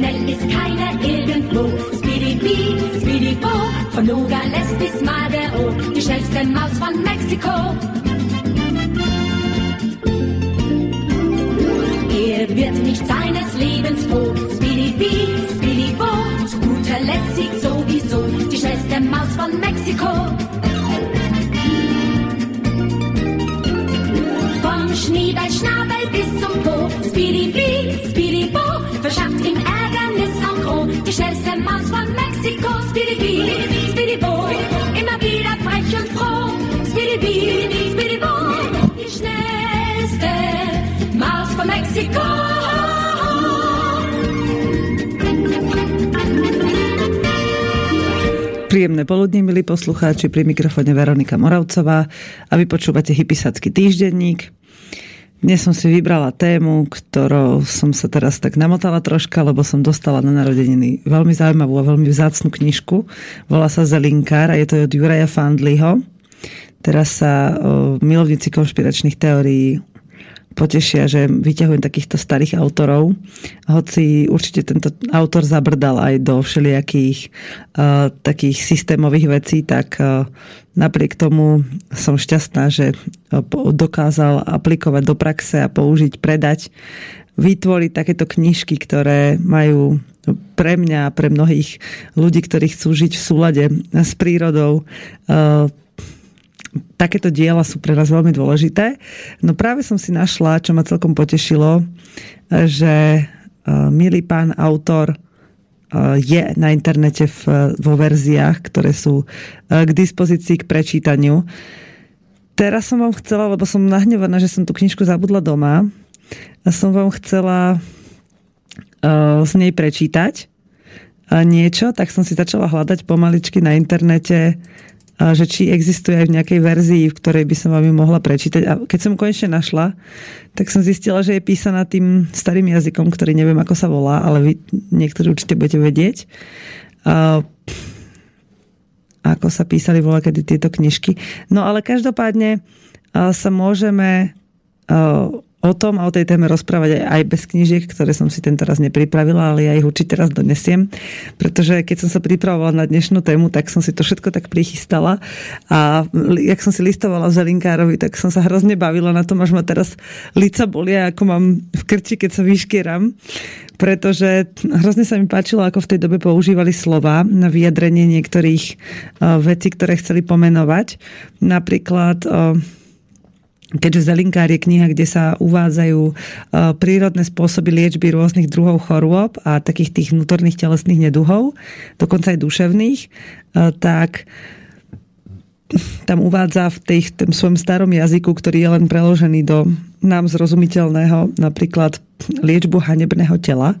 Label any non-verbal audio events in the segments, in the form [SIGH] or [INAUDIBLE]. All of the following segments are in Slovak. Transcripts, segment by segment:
schnell ist keiner Príjemné poludne, milí poslucháči, pri mikrofone Veronika Moravcová a vy počúvate Hypisacký týždenník. Dnes som si vybrala tému, ktorou som sa teraz tak namotala troška, lebo som dostala na narodeniny veľmi zaujímavú a veľmi vzácnu knižku. Volá sa Zelinkár a je to od Juraja Fandliho. Teraz sa milovníci konšpiračných teórií potešia, že vyťahujem takýchto starých autorov. Hoci určite tento autor zabrdal aj do všelijakých uh, takých systémových vecí, tak uh, napriek tomu som šťastná, že uh, dokázal aplikovať do praxe a použiť, predať, vytvoriť takéto knižky, ktoré majú pre mňa a pre mnohých ľudí, ktorí chcú žiť v súlade s prírodou, uh, takéto diela sú pre nás veľmi dôležité. No práve som si našla, čo ma celkom potešilo, že e, milý pán autor e, je na internete v, vo verziách, ktoré sú e, k dispozícii k prečítaniu. Teraz som vám chcela, lebo som nahnevaná, že som tú knižku zabudla doma, a som vám chcela z nej prečítať niečo, tak som si začala hľadať pomaličky na internete že či existuje aj v nejakej verzii, v ktorej by som vám ju mohla prečítať. A keď som konečne našla, tak som zistila, že je písaná tým starým jazykom, ktorý neviem, ako sa volá, ale vy niektorí určite budete vedieť. Ako sa písali voľa kedy tieto knižky. No ale každopádne sa môžeme o tom a o tej téme rozprávať aj, aj bez knižiek, ktoré som si tento raz nepripravila, ale ja ich určite raz donesiem, pretože keď som sa pripravovala na dnešnú tému, tak som si to všetko tak prichystala. A jak som si listovala v Zelinkárovi, tak som sa hrozne bavila na tom, až ma teraz lica bolia, ako mám v krči, keď sa vyškieram, pretože hrozne sa mi páčilo, ako v tej dobe používali slova na vyjadrenie niektorých uh, vecí, ktoré chceli pomenovať. Napríklad uh, keďže Zelinkár je kniha, kde sa uvádzajú e, prírodné spôsoby liečby rôznych druhov chorôb a takých tých vnútorných telesných neduhov, dokonca aj duševných, e, tak tam uvádza v tej, tom svojom starom jazyku, ktorý je len preložený do nám zrozumiteľného, napríklad liečbu hanebného tela,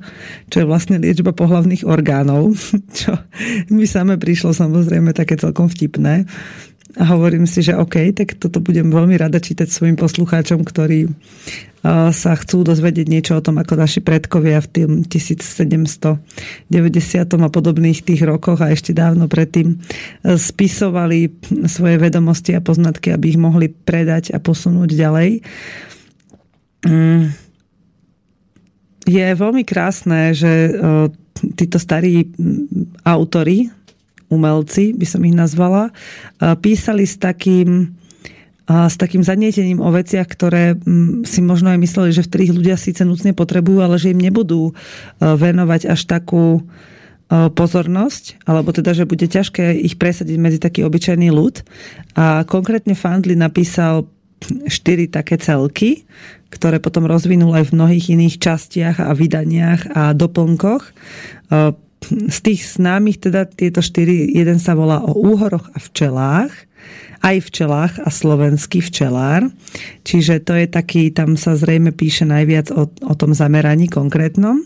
čo je vlastne liečba pohlavných orgánov, [LAUGHS] čo mi same prišlo samozrejme také celkom vtipné. A hovorím si, že OK, tak toto budem veľmi rada čítať svojim poslucháčom, ktorí sa chcú dozvedieť niečo o tom, ako naši predkovia v tým 1790 a podobných tých rokoch a ešte dávno predtým spisovali svoje vedomosti a poznatky, aby ich mohli predať a posunúť ďalej. Mm. Je veľmi krásne, že títo starí autory umelci, by som ich nazvala, písali s takým s takým zanietením o veciach, ktoré si možno aj mysleli, že v ktorých ľudia síce nutne potrebujú, ale že im nebudú venovať až takú pozornosť, alebo teda, že bude ťažké ich presadiť medzi taký obyčajný ľud. A konkrétne Fandli napísal štyri také celky, ktoré potom rozvinul aj v mnohých iných častiach a vydaniach a doplnkoch z tých známych teda tieto štyri, jeden sa volá o úhoroch a včelách, aj včelách a slovenský včelár. Čiže to je taký, tam sa zrejme píše najviac o, o tom zameraní konkrétnom.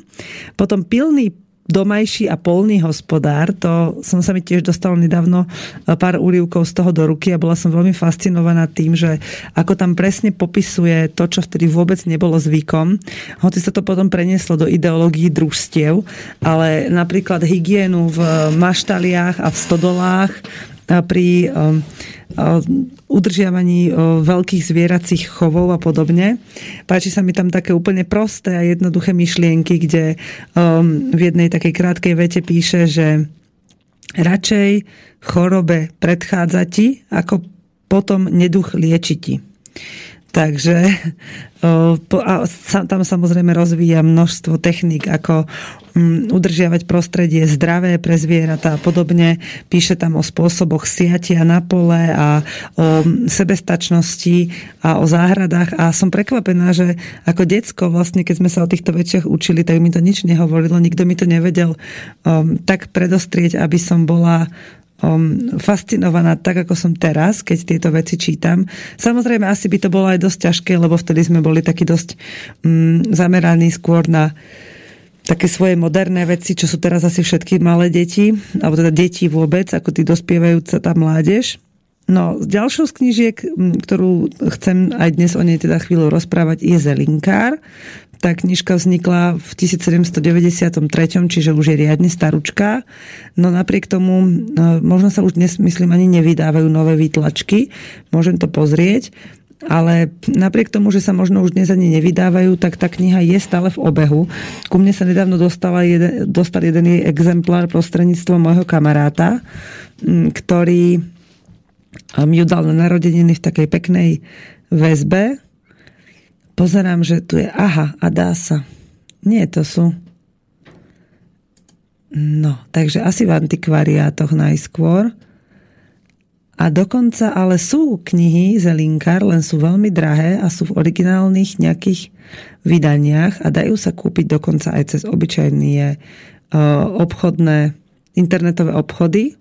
Potom pilný domajší a polný hospodár, to som sa mi tiež dostala nedávno e, pár úrivkov z toho do ruky a bola som veľmi fascinovaná tým, že ako tam presne popisuje to, čo vtedy vôbec nebolo zvykom. Hoci sa to potom prenieslo do ideológií družstiev, ale napríklad hygienu v maštaliach a v stodolách pri udržiavaní veľkých zvieracích chovov a podobne. Páči sa mi tam také úplne prosté a jednoduché myšlienky, kde v jednej takej krátkej vete píše, že radšej chorobe predchádza ti, ako potom neduch lieči ti. Takže a tam samozrejme rozvíja množstvo techník, ako mm, udržiavať prostredie zdravé pre zvieratá a podobne. Píše tam o spôsoboch siatia na pole a o sebestačnosti a o záhradách a som prekvapená, že ako decko vlastne, keď sme sa o týchto veciach učili, tak mi to nič nehovorilo, nikto mi to nevedel um, tak predostrieť, aby som bola um, fascinovaná tak, ako som teraz, keď tieto veci čítam. Samozrejme, asi by to bolo aj dosť ťažké, lebo vtedy sme boli takí dosť um, zameraní skôr na také svoje moderné veci, čo sú teraz asi všetky malé deti, alebo teda deti vôbec, ako tí dospievajúca tá mládež. No, ďalšou z knižiek, ktorú chcem aj dnes o nej teda chvíľu rozprávať, je Zelinkár. Tá knižka vznikla v 1793, čiže už je riadne staručka. No napriek tomu, no, možno sa už dnes, myslím, ani nevydávajú nové výtlačky. Môžem to pozrieť. Ale napriek tomu, že sa možno už dnes ani nevydávajú, tak tá kniha je stále v obehu. Ku mne sa nedávno dostala jeden, dostal jeden jej exemplár prostredníctvom môjho kamaráta, ktorý mi ju dal na narodeniny v takej peknej väzbe Pozerám, že tu je aha a dá sa. Nie, to sú... No, takže asi v antikvariátoch najskôr. A dokonca ale sú knihy Zelinkar, len sú veľmi drahé a sú v originálnych nejakých vydaniach a dajú sa kúpiť dokonca aj cez obyčajné obchodné internetové obchody.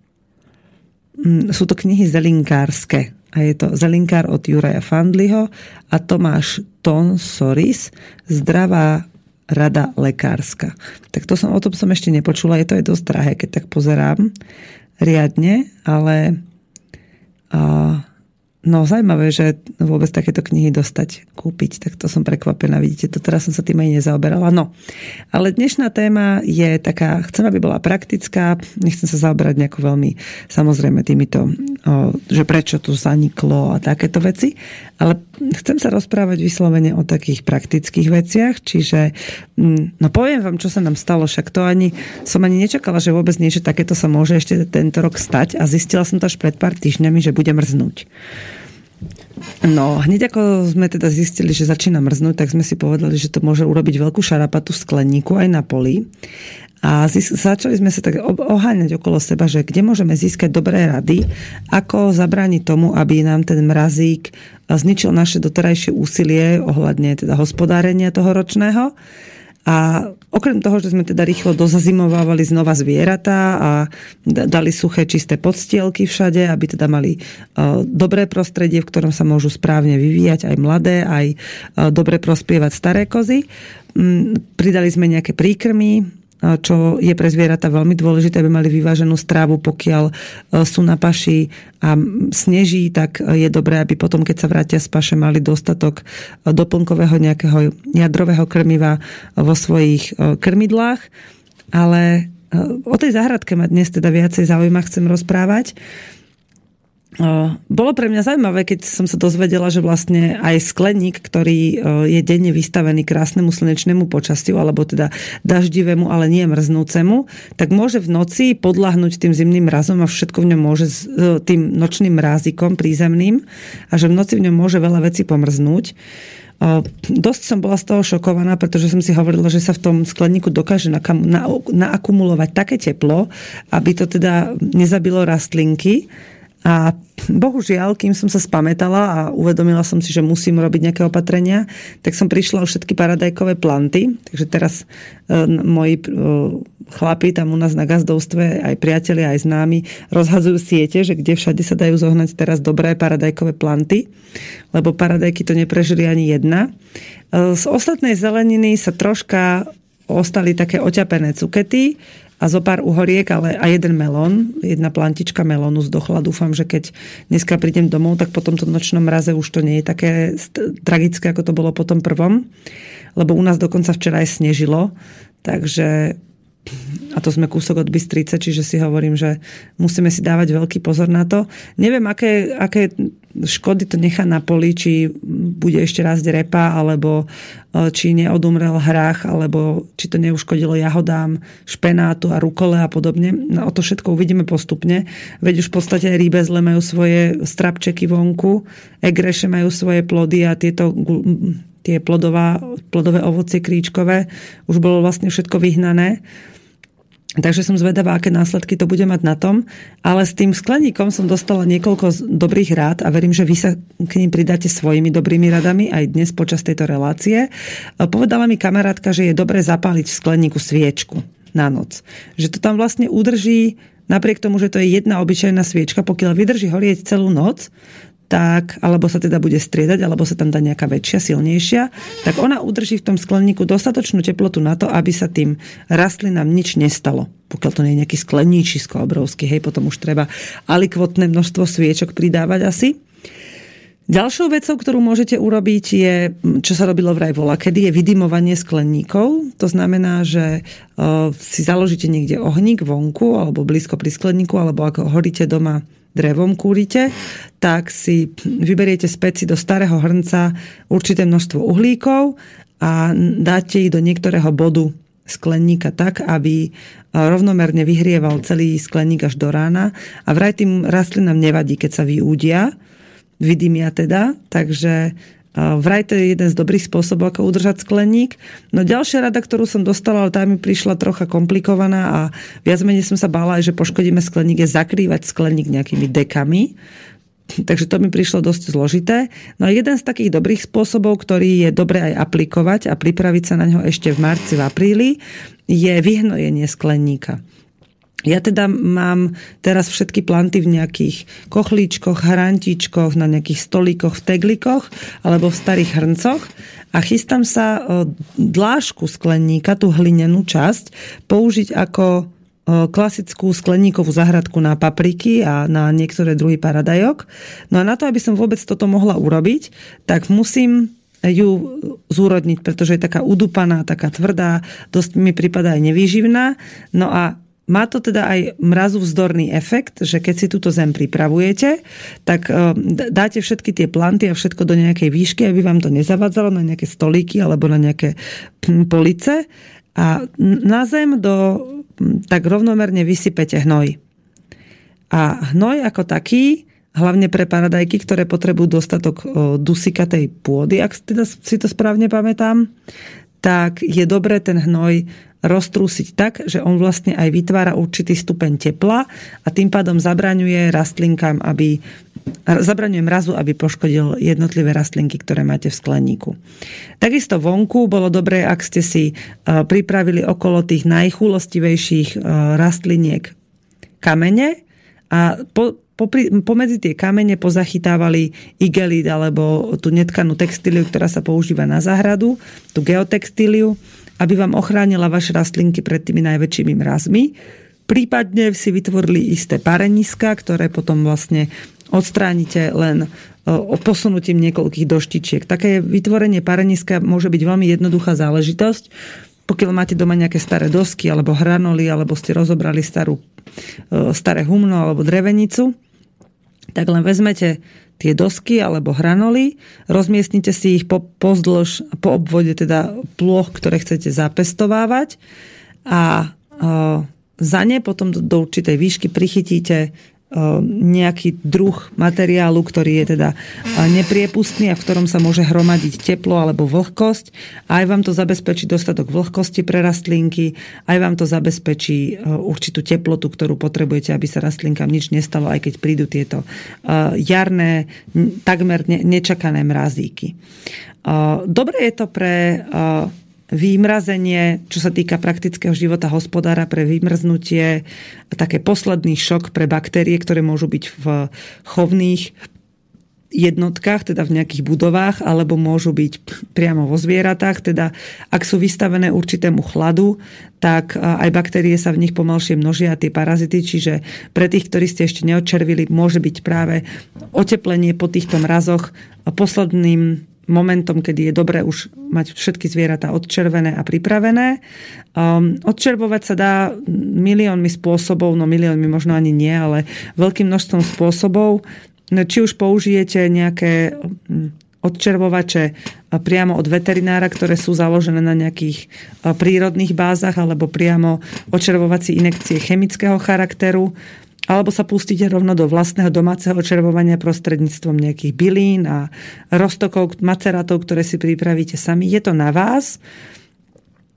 Mm, sú to knihy zelinkárske a je to Zelinkár od Juraja Fandliho a Tomáš Ton Soris Zdravá rada lekárska. Tak to som, o tom som ešte nepočula, je to aj dosť drahé, keď tak pozerám riadne, ale uh, No, zaujímavé, že vôbec takéto knihy dostať, kúpiť, tak to som prekvapená. Vidíte, to teraz som sa tým aj nezaoberala. No, ale dnešná téma je taká, chcem, aby bola praktická, nechcem sa zaoberať nejako veľmi, samozrejme, týmito, že prečo tu zaniklo a takéto veci, ale chcem sa rozprávať vyslovene o takých praktických veciach, čiže, mm, no poviem vám, čo sa nám stalo, však to ani, som ani nečakala, že vôbec niečo takéto sa môže ešte tento rok stať a zistila som to až pred pár týždňami, že bude mrznúť. No, hneď ako sme teda zistili, že začína mrznúť, tak sme si povedali, že to môže urobiť veľkú šarapatu v skleníku aj na poli. A začali sme sa tak oháňať okolo seba, že kde môžeme získať dobré rady, ako zabrániť tomu, aby nám ten mrazík zničil naše doterajšie úsilie ohľadne teda hospodárenia toho ročného. A okrem toho, že sme teda rýchlo dozazimovávali znova zvieratá a dali suché čisté podstielky všade, aby teda mali e, dobré prostredie, v ktorom sa môžu správne vyvíjať aj mladé, aj e, dobre prospievať staré kozy. Pridali sme nejaké príkrmy, čo je pre zvieratá veľmi dôležité, aby mali vyváženú strávu, pokiaľ e, sú na paši a sneží, tak je dobré, aby potom, keď sa vrátia z paše, mali dostatok e, doplnkového nejakého jadrového krmiva vo svojich e, krmidlách. Ale o tej záhradke ma dnes teda viacej zaujíma, chcem rozprávať. Bolo pre mňa zaujímavé, keď som sa dozvedela, že vlastne aj skleník, ktorý je denne vystavený krásnemu slnečnému počastiu, alebo teda daždivému, ale nie mrznúcemu, tak môže v noci podľahnúť tým zimným mrazom a všetko v ňom môže s tým nočným mrázikom prízemným a že v noci v ňom môže veľa vecí pomrznúť. Dosť som bola z toho šokovaná, pretože som si hovorila, že sa v tom skleníku dokáže naakumulovať také teplo, aby to teda nezabilo rastlinky, a bohužiaľ, kým som sa spametala a uvedomila som si, že musím robiť nejaké opatrenia, tak som prišla o všetky paradajkové planty. Takže teraz e, moji e, chlapi tam u nás na gazdovstve, aj priatelia, aj známi, rozhadzujú siete, že kde všade sa dajú zohnať teraz dobré paradajkové planty, lebo paradajky to neprežili ani jedna. E, z ostatnej zeleniny sa troška ostali také oťapené cukety, a zo pár uhoriek, ale a jeden melón, jedna plantička melónu zdochla. Dúfam, že keď dneska prídem domov, tak po tomto nočnom mraze už to nie je také tragické, ako to bolo po tom prvom. Lebo u nás dokonca včera aj snežilo, takže a to sme kúsok od Bystrice, čiže si hovorím, že musíme si dávať veľký pozor na to. Neviem, aké, aké škody to nechá na poli, či bude ešte raz repa, alebo e, či neodumrel hrách, alebo či to neuškodilo jahodám, špenátu a rukole a podobne. No, o to všetko uvidíme postupne. Veď už v podstate aj rýbezle majú svoje strapčeky vonku, egreše majú svoje plody a tieto tie plodová, plodové ovocie kríčkové už bolo vlastne všetko vyhnané. Takže som zvedavá, aké následky to bude mať na tom. Ale s tým skleníkom som dostala niekoľko dobrých rád a verím, že vy sa k ním pridáte svojimi dobrými radami aj dnes počas tejto relácie. Povedala mi kamarátka, že je dobre zapáliť v skleníku sviečku na noc. Že to tam vlastne udrží napriek tomu, že to je jedna obyčajná sviečka, pokiaľ vydrží horieť celú noc, tak, alebo sa teda bude striedať, alebo sa tam dá nejaká väčšia, silnejšia, tak ona udrží v tom skleníku dostatočnú teplotu na to, aby sa tým rastlinám nič nestalo. Pokiaľ to nie je nejaký skleníčisko obrovský, hej, potom už treba alikvotné množstvo sviečok pridávať asi. Ďalšou vecou, ktorú môžete urobiť je, čo sa robilo vraj vola, kedy je vydimovanie skleníkov. To znamená, že si založíte niekde ohník vonku alebo blízko pri skleníku, alebo ako horíte doma drevom kúrite, tak si vyberiete speci do starého hrnca určité množstvo uhlíkov a dáte ich do niektorého bodu skleníka tak, aby rovnomerne vyhrieval celý skleník až do rána. A vraj tým rastlinám nevadí, keď sa vyúdia, vydymia teda, takže Vraj to je jeden z dobrých spôsobov, ako udržať skleník. No ďalšia rada, ktorú som dostala, ale tá mi prišla trocha komplikovaná a viac menej som sa bála, že poškodíme skleník, je zakrývať skleník nejakými dekami. [LAUGHS] Takže to mi prišlo dosť zložité. No a jeden z takých dobrých spôsobov, ktorý je dobre aj aplikovať a pripraviť sa na ňo ešte v marci, v apríli, je vyhnojenie skleníka. Ja teda mám teraz všetky planty v nejakých kochlíčkoch, hrantičkoch, na nejakých stolíkoch, v teglikoch alebo v starých hrncoch a chystám sa dlážku skleníka, tú hlinenú časť, použiť ako klasickú skleníkovú zahradku na papriky a na niektoré druhy paradajok. No a na to, aby som vôbec toto mohla urobiť, tak musím ju zúrodniť, pretože je taká udupaná, taká tvrdá, dosť mi prípada aj nevýživná. No a má to teda aj mrazovzdorný efekt, že keď si túto zem pripravujete, tak e, dáte všetky tie planty a všetko do nejakej výšky, aby vám to nezavadzalo na nejaké stolíky alebo na nejaké police a na zem do, tak rovnomerne vysypete hnoj. A hnoj ako taký, hlavne pre paradajky, ktoré potrebujú dostatok e, dusikatej pôdy, ak teda si to správne pamätám, tak je dobré ten hnoj roztrúsiť tak, že on vlastne aj vytvára určitý stupeň tepla a tým pádom zabraňuje rastlinkám, aby zabraňuje mrazu, aby poškodil jednotlivé rastlinky, ktoré máte v skleníku. Takisto vonku bolo dobré, ak ste si e, pripravili okolo tých najchulostivejších e, rastliniek kamene a po, popri, pomedzi tie kamene pozachytávali igelit alebo tú netkanú textíliu, ktorá sa používa na záhradu, tú geotextíliu aby vám ochránila vaše rastlinky pred tými najväčšími mrazmi. Prípadne si vytvorili isté pareniska, ktoré potom vlastne odstránite len o posunutím niekoľkých doštičiek. Také vytvorenie pareniska môže byť veľmi jednoduchá záležitosť. Pokiaľ máte doma nejaké staré dosky alebo hranoly, alebo ste rozobrali starú, staré humno alebo drevenicu, tak len vezmete tie dosky alebo hranoly, rozmiestnite si ich po, pozdĺž, po obvode teda ploch, ktoré chcete zapestovávať a e, za ne potom do, do určitej výšky prichytíte nejaký druh materiálu, ktorý je teda nepriepustný a v ktorom sa môže hromadiť teplo alebo vlhkosť. Aj vám to zabezpečí dostatok vlhkosti pre rastlinky, aj vám to zabezpečí určitú teplotu, ktorú potrebujete, aby sa rastlinkám nič nestalo, aj keď prídu tieto jarné, takmer nečakané mrazíky. Dobre je to pre vymrazenie, čo sa týka praktického života hospodára pre vymrznutie, také posledný šok pre baktérie, ktoré môžu byť v chovných jednotkách, teda v nejakých budovách, alebo môžu byť priamo vo zvieratách. Teda ak sú vystavené určitému chladu, tak aj baktérie sa v nich pomalšie množia, tie parazity, čiže pre tých, ktorí ste ešte neodčervili, môže byť práve oteplenie po týchto mrazoch posledným momentom, kedy je dobré už mať všetky zvieratá odčervené a pripravené. Um, odčervovať sa dá miliónmi spôsobov, no miliónmi možno ani nie, ale veľkým množstvom spôsobov. Či už použijete nejaké um, odčervovače uh, priamo od veterinára, ktoré sú založené na nejakých uh, prírodných bázach, alebo priamo odčervovací inekcie chemického charakteru, alebo sa pustíte rovno do vlastného domáceho červovania prostredníctvom nejakých bylín a roztokov, macerátov, ktoré si pripravíte sami. Je to na vás.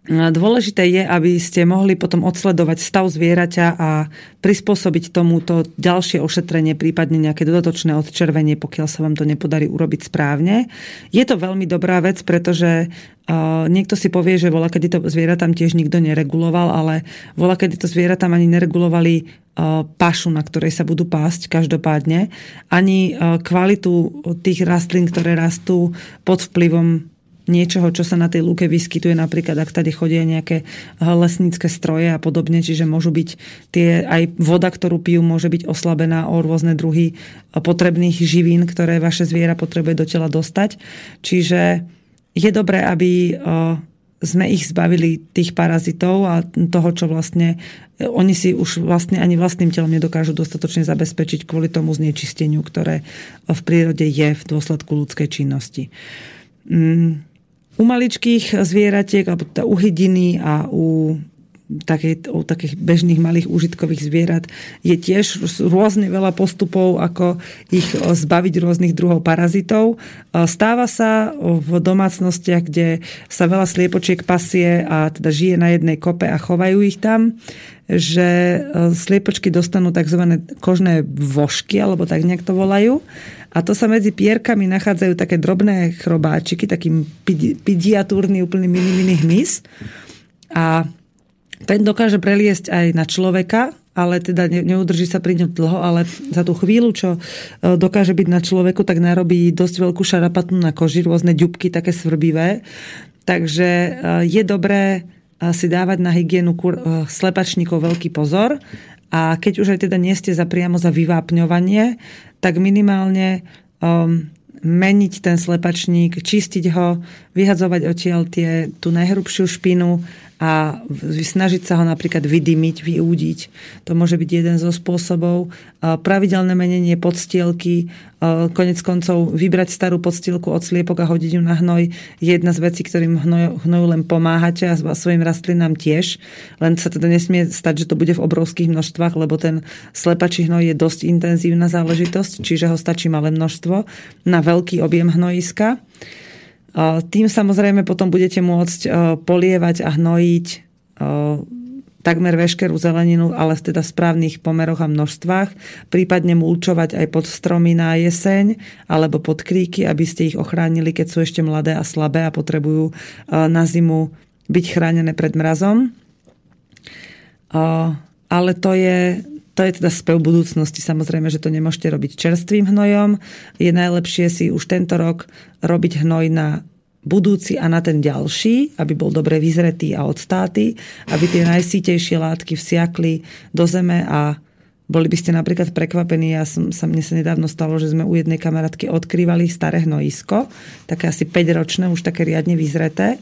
Dôležité je, aby ste mohli potom odsledovať stav zvieraťa a prispôsobiť tomuto ďalšie ošetrenie, prípadne nejaké dodatočné odčervenie, pokiaľ sa vám to nepodarí urobiť správne. Je to veľmi dobrá vec, pretože uh, niekto si povie, že vola, kedy to zviera tiež nikto nereguloval, ale vola, kedy to zviera ani neregulovali pašu, na ktorej sa budú pásť každopádne, ani uh, kvalitu tých rastlín, ktoré rastú pod vplyvom niečoho, čo sa na tej lúke vyskytuje, napríklad ak tady chodia nejaké lesnícke stroje a podobne, čiže môžu byť tie, aj voda, ktorú pijú, môže byť oslabená o rôzne druhy potrebných živín, ktoré vaše zviera potrebuje do tela dostať. Čiže je dobré, aby sme ich zbavili tých parazitov a toho, čo vlastne oni si už vlastne ani vlastným telom nedokážu dostatočne zabezpečiť kvôli tomu znečisteniu, ktoré v prírode je v dôsledku ľudskej činnosti. Mm, u maličkých zvieratiek, alebo teda u hydiny a u takej, u takých bežných malých užitkových zvierat je tiež rôzne veľa postupov, ako ich zbaviť rôznych druhov parazitov. Stáva sa v domácnostiach, kde sa veľa sliepočiek pasie a teda žije na jednej kope a chovajú ich tam, že sliepočky dostanú tzv. kožné vožky, alebo tak nejak to volajú a to sa medzi pierkami nachádzajú také drobné chrobáčiky, taký pidiatúrny, úplný mini, mini hmyz. A ten dokáže preliesť aj na človeka, ale teda neudrží sa pri ňom dlho, ale za tú chvíľu, čo e, dokáže byť na človeku, tak narobí dosť veľkú šarapatnú na koži, rôzne ďubky také svrbivé. Takže e, je dobré e, si dávať na hygienu slepačníkov veľký pozor a keď už aj teda nie ste za priamo za vyvápňovanie, tak minimálne um, meniť ten slepačník, čistiť ho, vyhadzovať odtiaľ tie, tú najhrubšiu špinu a snažiť sa ho napríklad vydymiť, vyúdiť. To môže byť jeden zo spôsobov. Pravidelné menenie podstielky, konec koncov vybrať starú podstielku od sliepok a hodiť ju na hnoj je jedna z vecí, ktorým hnoju, hnoju len pomáhate a svojim rastlinám tiež. Len sa teda nesmie stať, že to bude v obrovských množstvách, lebo ten slepačí hnoj je dosť intenzívna záležitosť, čiže ho stačí malé množstvo na veľký objem hnojiska. Tým samozrejme potom budete môcť e, polievať a hnojiť e, takmer veškerú zeleninu, ale teda v správnych pomeroch a množstvách, prípadne mulčovať aj pod stromy na jeseň alebo pod kríky, aby ste ich ochránili, keď sú ešte mladé a slabé a potrebujú e, na zimu byť chránené pred mrazom. Ale to je, to je teda spev budúcnosti. Samozrejme, že to nemôžete robiť čerstvým hnojom. Je najlepšie si už tento rok robiť hnoj na budúci a na ten ďalší, aby bol dobre vyzretý a odstáty, aby tie najsítejšie látky vsiakli do zeme a boli by ste napríklad prekvapení, ja som, sa mne sa nedávno stalo, že sme u jednej kamarátky odkrývali staré hnojisko, také asi 5-ročné, už také riadne vyzreté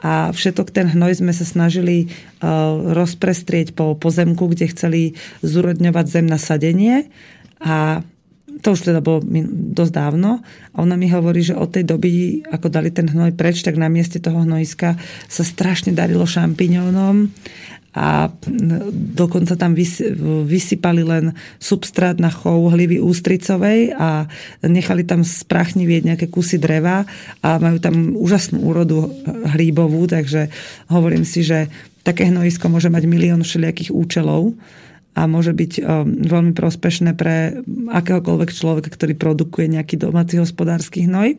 a všetok ten hnoj sme sa snažili uh, rozprestrieť po pozemku, kde chceli zúrodňovať zem na sadenie. A to už teda bolo dosť dávno. A ona mi hovorí, že od tej doby, ako dali ten hnoj preč, tak na mieste toho hnojiska sa strašne darilo šampiňónom a dokonca tam vysypali len substrát na chov hlivy ústricovej a nechali tam sprachnivieť nejaké kusy dreva a majú tam úžasnú úrodu hríbovú, takže hovorím si, že také hnojisko môže mať milión všelijakých účelov a môže byť veľmi prospešné pre akéhokoľvek človeka, ktorý produkuje nejaký domáci hospodársky hnoj.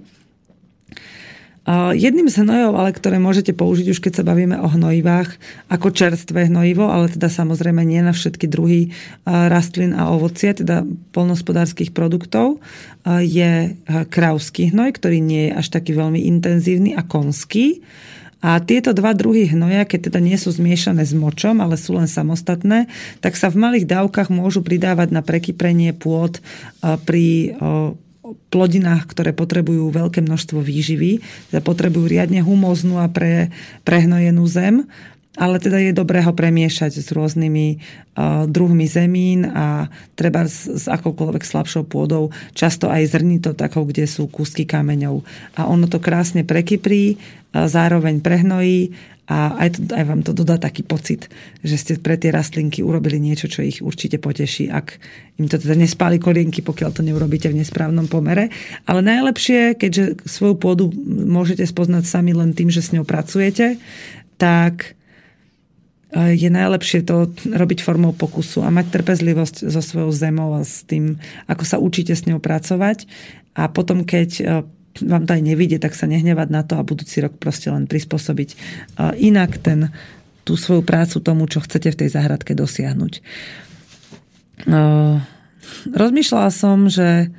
Jedným z hnojov, ale ktoré môžete použiť už keď sa bavíme o hnojivách, ako čerstvé hnojivo, ale teda samozrejme nie na všetky druhy rastlín a ovocie, teda polnospodárských produktov, je krauský hnoj, ktorý nie je až taký veľmi intenzívny a konský. A tieto dva druhy hnoja, keď teda nie sú zmiešané s močom, ale sú len samostatné, tak sa v malých dávkach môžu pridávať na prekyprenie pôd pri plodinách, ktoré potrebujú veľké množstvo výživy, teda potrebujú riadne humóznu a pre, prehnojenú zem, ale teda je dobré ho premiešať s rôznymi uh, druhmi zemín a treba s, s akoukoľvek slabšou pôdou, často aj zrnito takou, kde sú kúsky kameňov. A ono to krásne prekyprí, uh, zároveň prehnojí a aj, to, aj vám to dodá taký pocit, že ste pre tie rastlinky urobili niečo, čo ich určite poteší, ak im to teda nespáli korienky, pokiaľ to neurobíte v nesprávnom pomere. Ale najlepšie, keďže svoju pôdu môžete spoznať sami len tým, že s ňou pracujete, tak je najlepšie to robiť formou pokusu a mať trpezlivosť so svojou zemou a s tým, ako sa učíte s ňou pracovať. A potom, keď e, vám to aj nevidie, tak sa nehnevať na to a budúci rok proste len prispôsobiť inak ten, tú svoju prácu tomu, čo chcete v tej záhradke dosiahnuť. Rozmýšľala som, že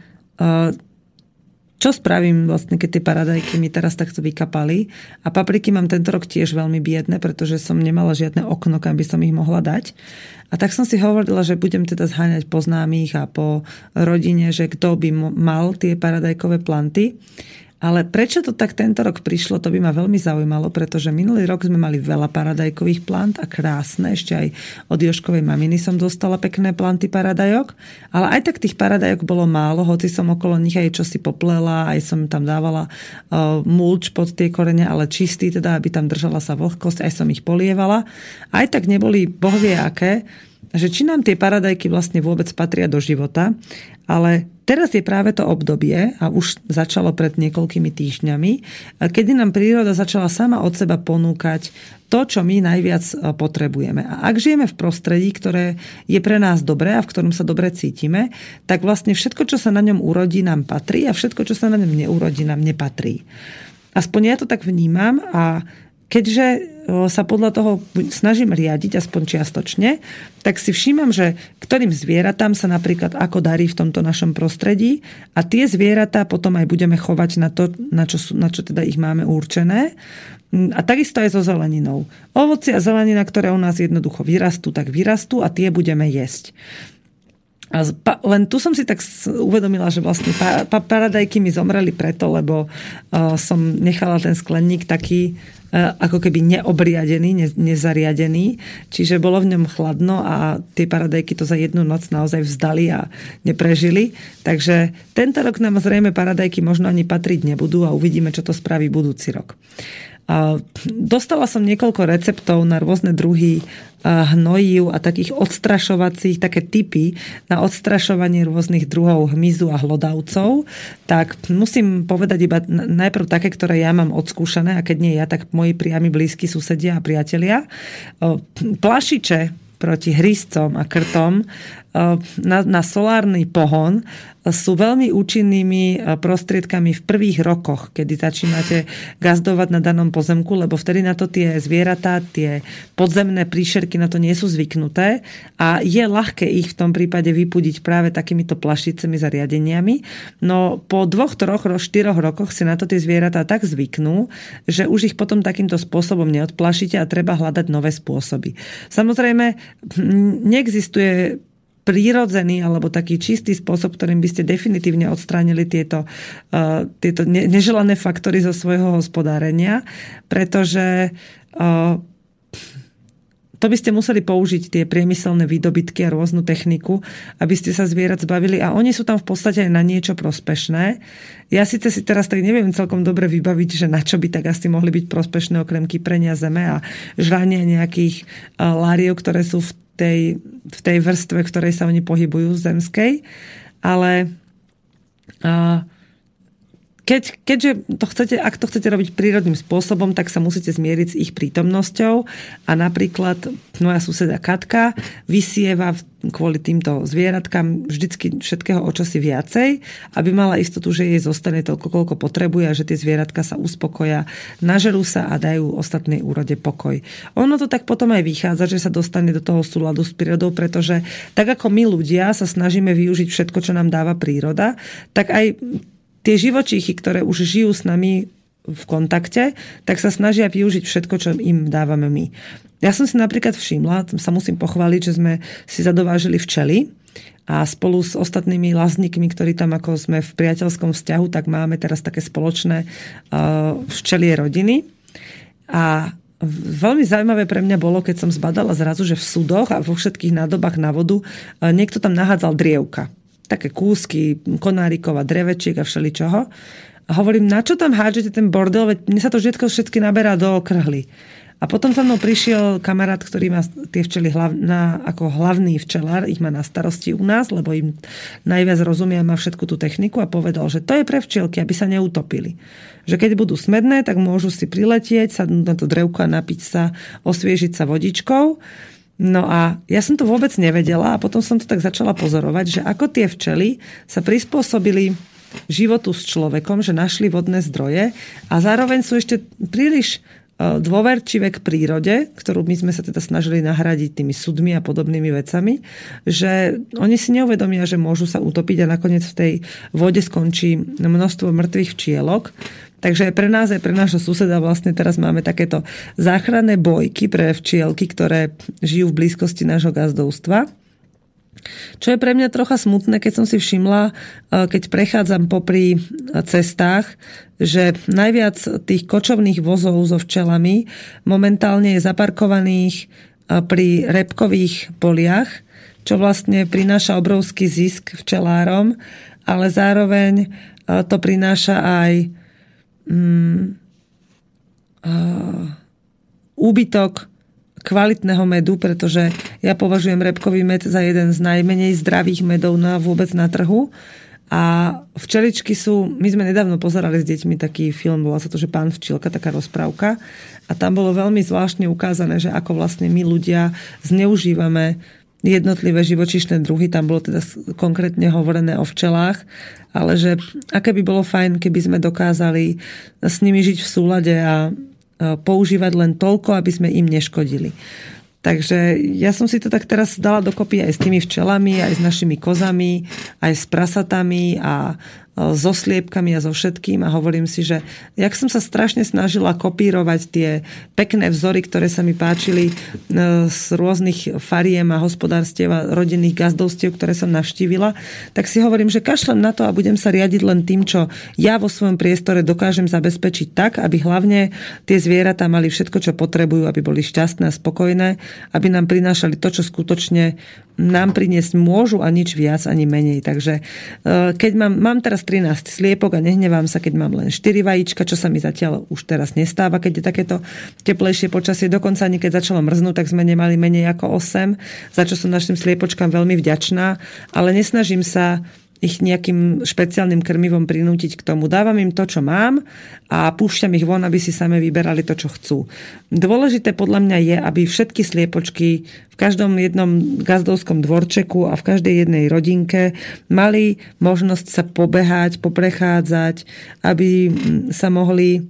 čo spravím vlastne, keď tie paradajky mi teraz takto vykapali. A papriky mám tento rok tiež veľmi biedne, pretože som nemala žiadne okno, kam by som ich mohla dať. A tak som si hovorila, že budem teda zháňať po známych a po rodine, že kto by mal tie paradajkové planty. Ale prečo to tak tento rok prišlo, to by ma veľmi zaujímalo, pretože minulý rok sme mali veľa paradajkových plant a krásne. Ešte aj od Joškovej maminy som dostala pekné planty paradajok. Ale aj tak tých paradajok bolo málo, hoci som okolo nich aj čosi poplela, aj som tam dávala uh, mulč pod tie korene, ale čistý teda, aby tam držala sa vlhkosť, aj som ich polievala. Aj tak neboli bohvie aké že či nám tie paradajky vlastne vôbec patria do života, ale teraz je práve to obdobie, a už začalo pred niekoľkými týždňami, kedy nám príroda začala sama od seba ponúkať to, čo my najviac e, potrebujeme. A ak žijeme v prostredí, ktoré je pre nás dobré a v ktorom sa dobre cítime, tak vlastne všetko, čo sa na ňom urodí, nám patrí a všetko, čo sa na ňom neurodí, nám nepatrí. Aspoň ja to tak vnímam a keďže sa podľa toho snažím riadiť, aspoň čiastočne, tak si všímam, že ktorým zvieratám sa napríklad ako darí v tomto našom prostredí a tie zvieratá potom aj budeme chovať na to, na čo, sú, na čo teda ich máme určené. A takisto aj so zeleninou. Ovoci a zelenina, ktoré u nás jednoducho vyrastú, tak vyrastú a tie budeme jesť. A len tu som si tak uvedomila, že vlastne paradajky mi zomreli preto, lebo som nechala ten skleník taký E, ako keby neobriadený, ne, nezariadený, čiže bolo v ňom chladno a tie paradajky to za jednu noc naozaj vzdali a neprežili. Takže tento rok nám zrejme paradajky možno ani patriť nebudú a uvidíme, čo to spraví budúci rok. Dostala som niekoľko receptov na rôzne druhy hnojív a takých odstrašovacích, také typy na odstrašovanie rôznych druhov hmyzu a hlodavcov. Tak musím povedať iba najprv také, ktoré ja mám odskúšané a keď nie ja, tak moji priami blízki susedia a priatelia. Plašiče proti hryzcom a krtom na, na solárny pohon sú veľmi účinnými prostriedkami v prvých rokoch, kedy začínate gazdovať na danom pozemku, lebo vtedy na to tie zvieratá, tie podzemné príšerky na to nie sú zvyknuté a je ľahké ich v tom prípade vypudiť práve takýmito plašicemi zariadeniami. No po dvoch, troch, štyroch rokoch si na to tie zvieratá tak zvyknú, že už ich potom takýmto spôsobom neodplašíte a treba hľadať nové spôsoby. Samozrejme, neexistuje prírodzený alebo taký čistý spôsob, ktorým by ste definitívne odstránili tieto, uh, tieto ne, neželané faktory zo svojho hospodárenia, pretože uh, to by ste museli použiť tie priemyselné výdobytky a rôznu techniku, aby ste sa zvierat zbavili a oni sú tam v podstate na niečo prospešné. Ja síce si teraz tak neviem celkom dobre vybaviť, že na čo by tak asi mohli byť prospešné okrem kyprenia zeme a žrania nejakých uh, láriov, ktoré sú v tej, v tej vrstve, v ktorej sa oni pohybujú zemskej. Ale uh, keď, keďže to chcete, ak to chcete robiť prírodným spôsobom, tak sa musíte zmieriť s ich prítomnosťou a napríklad moja suseda Katka vysieva kvôli týmto zvieratkám vždycky všetkého o čosi viacej, aby mala istotu, že jej zostane toľko, koľko potrebuje a že tie zvieratka sa uspokoja, nažerú sa a dajú ostatnej úrode pokoj. Ono to tak potom aj vychádza, že sa dostane do toho súladu s prírodou, pretože tak ako my ľudia sa snažíme využiť všetko, čo nám dáva príroda, tak aj tie živočíchy, ktoré už žijú s nami v kontakte, tak sa snažia využiť všetko, čo im dávame my. Ja som si napríklad všimla, sa musím pochváliť, že sme si zadovážili včely a spolu s ostatnými lazníkmi, ktorí tam ako sme v priateľskom vzťahu, tak máme teraz také spoločné uh, včelie rodiny. A veľmi zaujímavé pre mňa bolo, keď som zbadala zrazu, že v súdoch a vo všetkých nádobách na vodu uh, niekto tam nahádzal drievka. Také kúsky konárikov a drevečiek a všeličoho. A hovorím, na čo tam hádžete ten bordel, veď mne sa to všetko všetky naberá do okrhly. A potom za mnou prišiel kamarát, ktorý má tie včely hlav, na, ako hlavný včelár, ich má na starosti u nás, lebo im najviac rozumie a má všetku tú techniku a povedal, že to je pre včielky, aby sa neutopili. Že keď budú smedné, tak môžu si priletieť, sadnúť na to drevko a napiť sa, osviežiť sa vodičkou. No a ja som to vôbec nevedela a potom som to tak začala pozorovať, že ako tie včely sa prispôsobili životu s človekom, že našli vodné zdroje a zároveň sú ešte príliš E, dôverčivé k prírode, ktorú my sme sa teda snažili nahradiť tými sudmi a podobnými vecami, že oni si neuvedomia, že môžu sa utopiť a nakoniec v tej vode skončí množstvo mŕtvych včielok. Takže pre nás aj pre nášho suseda vlastne teraz máme takéto záchranné bojky pre včielky, ktoré žijú v blízkosti nášho gazdovstva. Čo je pre mňa trocha smutné, keď som si všimla, e, keď prechádzam popri cestách, že najviac tých kočovných vozov so včelami momentálne je zaparkovaných e, pri repkových poliach, čo vlastne prináša obrovský zisk včelárom, ale zároveň e, to prináša aj mm, uh, úbytok kvalitného medu, pretože ja považujem repkový med za jeden z najmenej zdravých medov na vôbec na trhu. A včeličky sú, my sme nedávno pozerali s deťmi taký film, bola sa to, že Pán včielka, taká rozprávka. A tam bolo veľmi zvláštne ukázané, že ako vlastne my ľudia zneužívame jednotlivé živočišné druhy, tam bolo teda konkrétne hovorené o včelách, ale že aké by bolo fajn, keby sme dokázali s nimi žiť v súlade a používať len toľko, aby sme im neškodili. Takže ja som si to tak teraz dala dokopy aj s tými včelami, aj s našimi kozami, aj s prasatami a so sliepkami a so všetkým a hovorím si, že jak som sa strašne snažila kopírovať tie pekné vzory, ktoré sa mi páčili e, z rôznych fariem a hospodárstiev a rodinných gazdovstiev, ktoré som navštívila, tak si hovorím, že kašlem na to a budem sa riadiť len tým, čo ja vo svojom priestore dokážem zabezpečiť tak, aby hlavne tie zvieratá mali všetko, čo potrebujú, aby boli šťastné a spokojné, aby nám prinášali to, čo skutočne nám priniesť môžu a nič viac ani menej. Takže e, keď mám, mám teraz 13 sliepok a nehnevám sa, keď mám len 4 vajíčka, čo sa mi zatiaľ už teraz nestáva, keď je takéto teplejšie počasie. Dokonca ani keď začalo mrznúť, tak sme nemali menej ako 8, za čo som našim sliepočkám veľmi vďačná, ale nesnažím sa ich nejakým špeciálnym krmivom prinútiť k tomu. Dávam im to, čo mám a púšťam ich von, aby si same vyberali to, čo chcú. Dôležité podľa mňa je, aby všetky sliepočky v každom jednom gazdovskom dvorčeku a v každej jednej rodinke mali možnosť sa pobehať, poprechádzať, aby sa mohli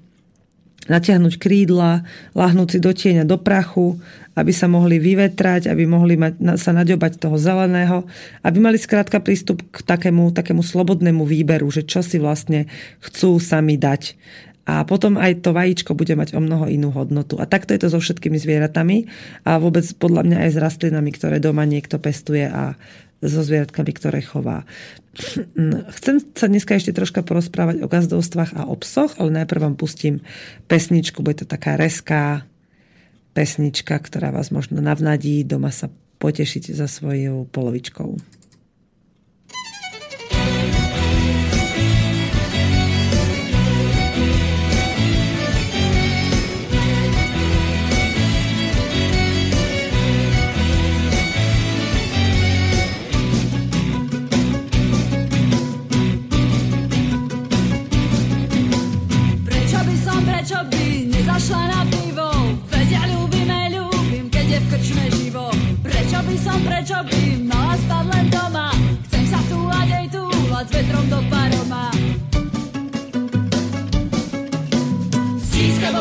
natiahnuť krídla, lahnúť si do tieňa, do prachu, aby sa mohli vyvetrať, aby mohli mať, sa naďobať toho zeleného, aby mali skrátka prístup k takému, takému slobodnému výberu, že čo si vlastne chcú sami dať. A potom aj to vajíčko bude mať o mnoho inú hodnotu. A takto je to so všetkými zvieratami a vôbec podľa mňa aj s rastlinami, ktoré doma niekto pestuje a so zvieratkami, ktoré chová. Chcem sa dneska ešte troška porozprávať o gazdovstvách a o psoch, ale najprv vám pustím pesničku, bude to taká reská, pesnička, ktorá vás možno navnadí doma sa potešiť za svojou polovičkou.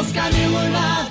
Stíska boska,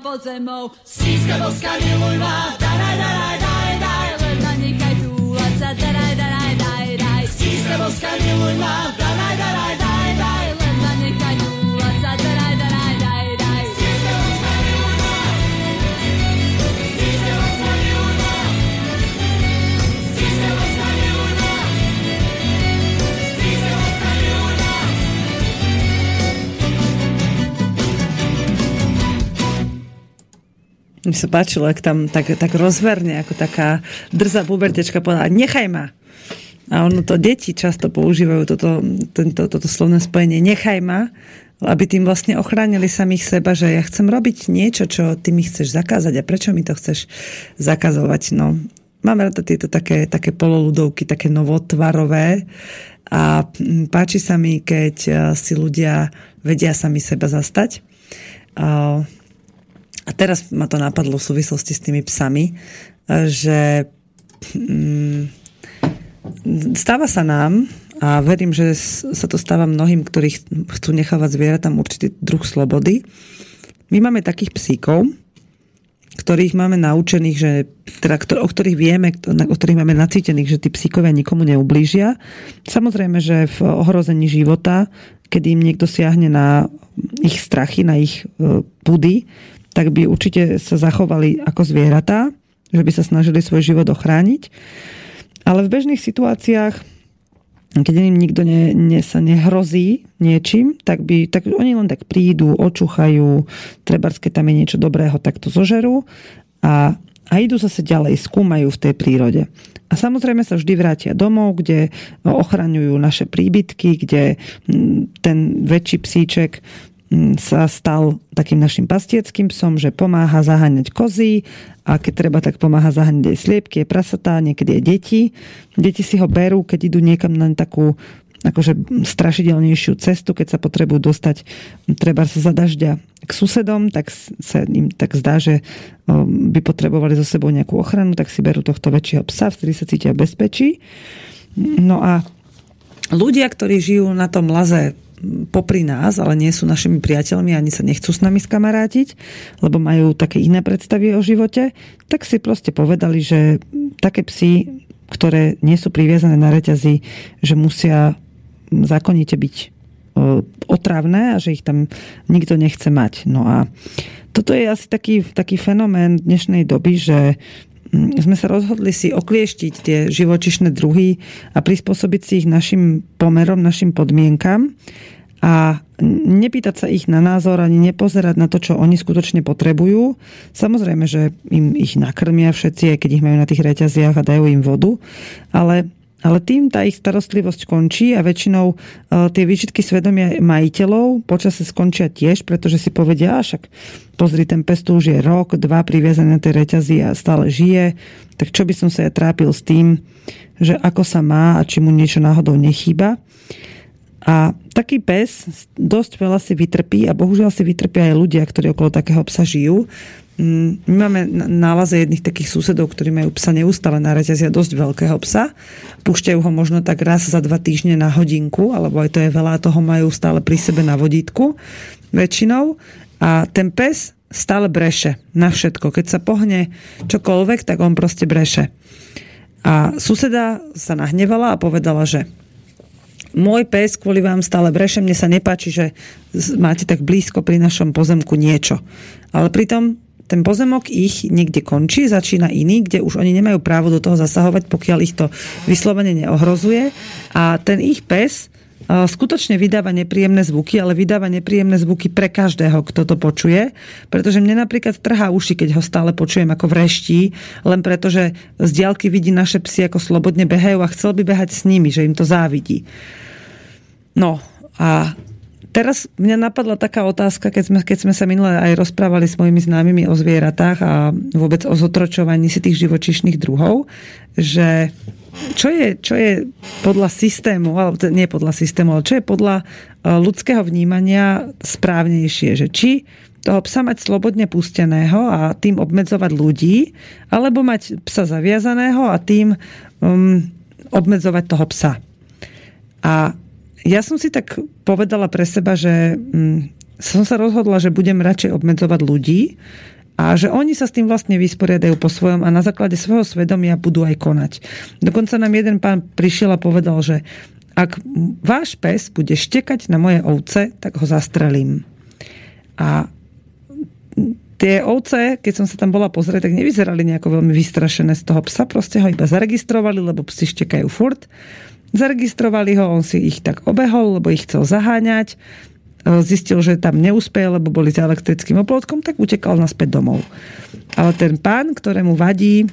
pochovám pod zemou. Síska boska, miluj ma, daraj, daraj, daj, daj, len nechaj túlať sa, daraj, daraj, daj, daj. Síska boska, miluj ma, Mi sa páčilo, ak tam tak, tak rozverne, ako taká drzá pubertečka povedala, nechaj ma. A ono to deti často používajú toto, tento, toto slovné spojenie nechaj ma, aby tým vlastne ochránili samých seba, že ja chcem robiť niečo, čo ty mi chceš zakázať a prečo mi to chceš zakazovať. No, mám rada tieto také, také pololudovky, také novotvarové a mm, páči sa mi, keď eh, si ľudia vedia sami seba zastať. A teraz ma to napadlo v súvislosti s tými psami, že mm, stáva sa nám, a verím, že sa to stáva mnohým, ktorí ch- chcú nechávať zvieratám určitý druh slobody. My máme takých psíkov, ktorých máme naučených, že, teda, o ktorých vieme, o ktorých máme nacítených, že tí psíkovia nikomu neublížia. Samozrejme, že v ohrození života, keď im niekto siahne na ich strachy, na ich e, pudy, tak by určite sa zachovali ako zvieratá, že by sa snažili svoj život ochrániť. Ale v bežných situáciách keď im nikto ne, ne, sa nehrozí niečím, tak, by, tak oni len tak prídu, očuchajú, treba, keď tam je niečo dobrého, tak to zožerú a, a idú zase ďalej, skúmajú v tej prírode. A samozrejme sa vždy vrátia domov, kde ochraňujú naše príbytky, kde ten väčší psíček sa stal takým našim pastieckým psom, že pomáha zaháňať kozy a keď treba, tak pomáha zaháňať aj sliepky, aj prasatá, niekedy aj deti. Deti si ho berú, keď idú niekam na takú akože strašidelnejšiu cestu, keď sa potrebujú dostať treba sa za dažďa k susedom, tak sa im tak zdá, že by potrebovali so sebou nejakú ochranu, tak si berú tohto väčšieho psa, vtedy sa cítia bezpečí. No a ľudia, ktorí žijú na tom laze popri nás, ale nie sú našimi priateľmi, ani sa nechcú s nami skamarátiť, lebo majú také iné predstavy o živote, tak si proste povedali, že také psy, ktoré nie sú priviazané na reťazi, že musia zákonite byť e, otravné a že ich tam nikto nechce mať. No a toto je asi taký, taký fenomén dnešnej doby, že sme sa rozhodli si oklieštiť tie živočišné druhy a prispôsobiť si ich našim pomerom, našim podmienkam a nepýtať sa ich na názor ani nepozerať na to, čo oni skutočne potrebujú. Samozrejme, že im ich nakrmia všetci, aj keď ich majú na tých reťaziach a dajú im vodu, ale ale tým tá ich starostlivosť končí a väčšinou e, tie výčitky svedomia majiteľov počase skončia tiež, pretože si povedia, a však pozri, ten pes tu už je rok, dva priviazaný na tej reťazi a stále žije, tak čo by som sa ja trápil s tým, že ako sa má a či mu niečo náhodou nechýba. A taký pes dosť veľa si vytrpí a bohužiaľ si vytrpia aj ľudia, ktorí okolo takého psa žijú. Mm, My máme nálaze jedných takých susedov, ktorí majú psa neustále na reťazia dosť veľkého psa. Púšťajú ho možno tak raz za dva týždne na hodinku, alebo aj to je veľa, toho majú stále pri sebe na vodítku väčšinou. A ten pes stále breše na všetko. Keď sa pohne čokoľvek, tak on proste breše. A suseda sa nahnevala a povedala, že môj pes kvôli vám stále breše, mne sa nepáči, že máte tak blízko pri našom pozemku niečo. Ale pritom ten pozemok ich niekde končí, začína iný, kde už oni nemajú právo do toho zasahovať, pokiaľ ich to vyslovene neohrozuje. A ten ich pes skutočne vydáva nepríjemné zvuky, ale vydáva nepríjemné zvuky pre každého, kto to počuje. Pretože mne napríklad trhá uši, keď ho stále počujem ako vreští, len preto, že z diaľky vidí naše psy ako slobodne behajú a chcel by behať s nimi, že im to závidí. No a Teraz mňa napadla taká otázka, keď sme, keď sme sa minule aj rozprávali s mojimi známymi o zvieratách a vôbec o zotročovaní si tých živočišných druhov, že čo je, čo je podľa systému, alebo nie podľa systému, ale čo je podľa e, ľudského vnímania správnejšie, že či toho psa mať slobodne pusteného a tým obmedzovať ľudí, alebo mať psa zaviazaného a tým um, obmedzovať toho psa. A ja som si tak povedala pre seba, že um, som sa rozhodla, že budem radšej obmedzovať ľudí, a že oni sa s tým vlastne vysporiadajú po svojom a na základe svojho svedomia budú aj konať. Dokonca nám jeden pán prišiel a povedal, že ak váš pes bude štekať na moje ovce, tak ho zastrelím. A tie ovce, keď som sa tam bola pozrieť, tak nevyzerali nejako veľmi vystrašené z toho psa, proste ho iba zaregistrovali, lebo psi štekajú furt. Zaregistrovali ho, on si ich tak obehol, lebo ich chcel zaháňať zistil, že tam neúspeje, lebo boli za elektrickým oplotkom, tak utekal naspäť domov. Ale ten pán, ktorému vadí,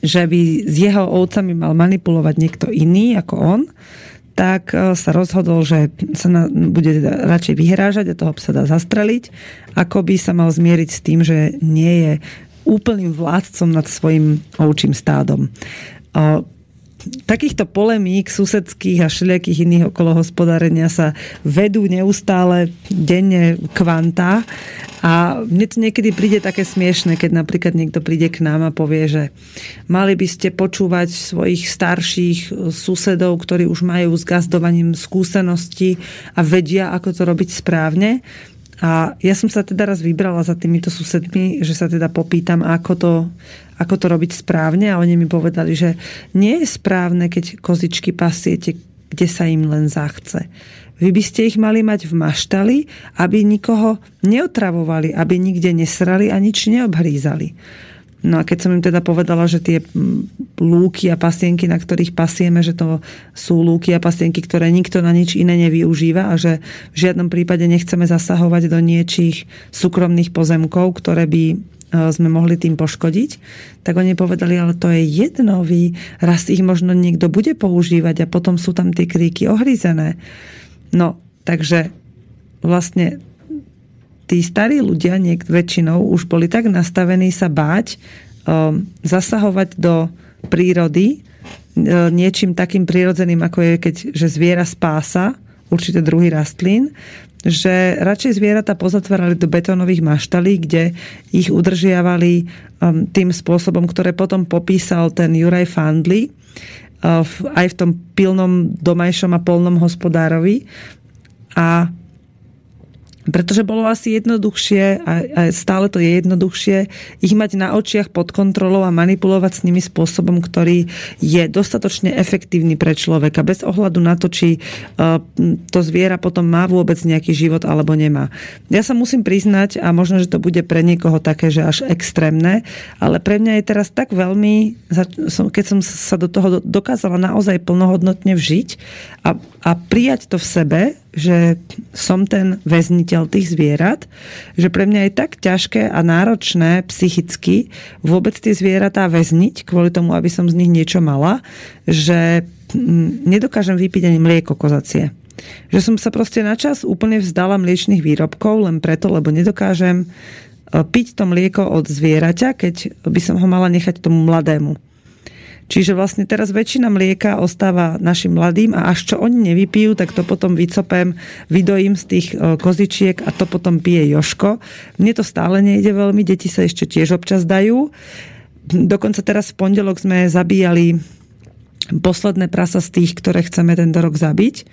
že by s jeho ovcami mal manipulovať niekto iný ako on, tak e, sa rozhodol, že sa na, bude radšej vyhrážať a toho psa dá zastreliť, ako by sa mal zmieriť s tým, že nie je úplným vládcom nad svojim ovčím stádom takýchto polemík susedských a všelijakých iných okolo hospodárenia sa vedú neustále denne kvanta a mne to niekedy príde také smiešne, keď napríklad niekto príde k nám a povie, že mali by ste počúvať svojich starších susedov, ktorí už majú s gazdovaním skúsenosti a vedia, ako to robiť správne. A ja som sa teda raz vybrala za týmito susedmi, že sa teda popýtam, ako to, ako to robiť správne a oni mi povedali, že nie je správne, keď kozičky pasiete, kde sa im len zachce. Vy by ste ich mali mať v maštali, aby nikoho neotravovali, aby nikde nesrali a nič neobhrízali. No a keď som im teda povedala, že tie lúky a pasienky, na ktorých pasieme, že to sú lúky a pasienky, ktoré nikto na nič iné nevyužíva a že v žiadnom prípade nechceme zasahovať do niečích súkromných pozemkov, ktoré by sme mohli tým poškodiť, tak oni povedali, ale to je jedno, vy raz ich možno niekto bude používať a potom sú tam tie kríky ohrízené. No, takže vlastne tí starí ľudia niek väčšinou už boli tak nastavení sa báť um, zasahovať do prírody uh, niečím takým prírodzeným, ako je, keď že zviera spása určité druhy rastlín, že radšej zvieratá pozatvárali do betónových maštalí, kde ich udržiavali um, tým spôsobom, ktoré potom popísal ten Juraj Fandli uh, aj v tom pilnom domajšom a polnom hospodárovi. A pretože bolo asi jednoduchšie, a, a stále to je jednoduchšie, ich mať na očiach pod kontrolou a manipulovať s nimi spôsobom, ktorý je dostatočne efektívny pre človeka, bez ohľadu na to, či uh, to zviera potom má vôbec nejaký život alebo nemá. Ja sa musím priznať, a možno, že to bude pre niekoho také, že až extrémne, ale pre mňa je teraz tak veľmi, keď som sa do toho dokázala naozaj plnohodnotne vžiť a, a prijať to v sebe, že som ten väzniteľ tých zvierat, že pre mňa je tak ťažké a náročné psychicky vôbec tie zvieratá väzniť kvôli tomu, aby som z nich niečo mala, že mm, nedokážem vypiť ani mlieko kozacie. Že som sa proste na čas úplne vzdala mliečných výrobkov len preto, lebo nedokážem e, piť to mlieko od zvieraťa, keď by som ho mala nechať tomu mladému. Čiže vlastne teraz väčšina mlieka ostáva našim mladým a až čo oni nevypijú, tak to potom vycopem, vydojím z tých e, kozičiek a to potom pije Joško. Mne to stále nejde veľmi, deti sa ešte tiež občas dajú. Dokonca teraz v pondelok sme zabíjali posledné prasa z tých, ktoré chceme tento rok zabiť,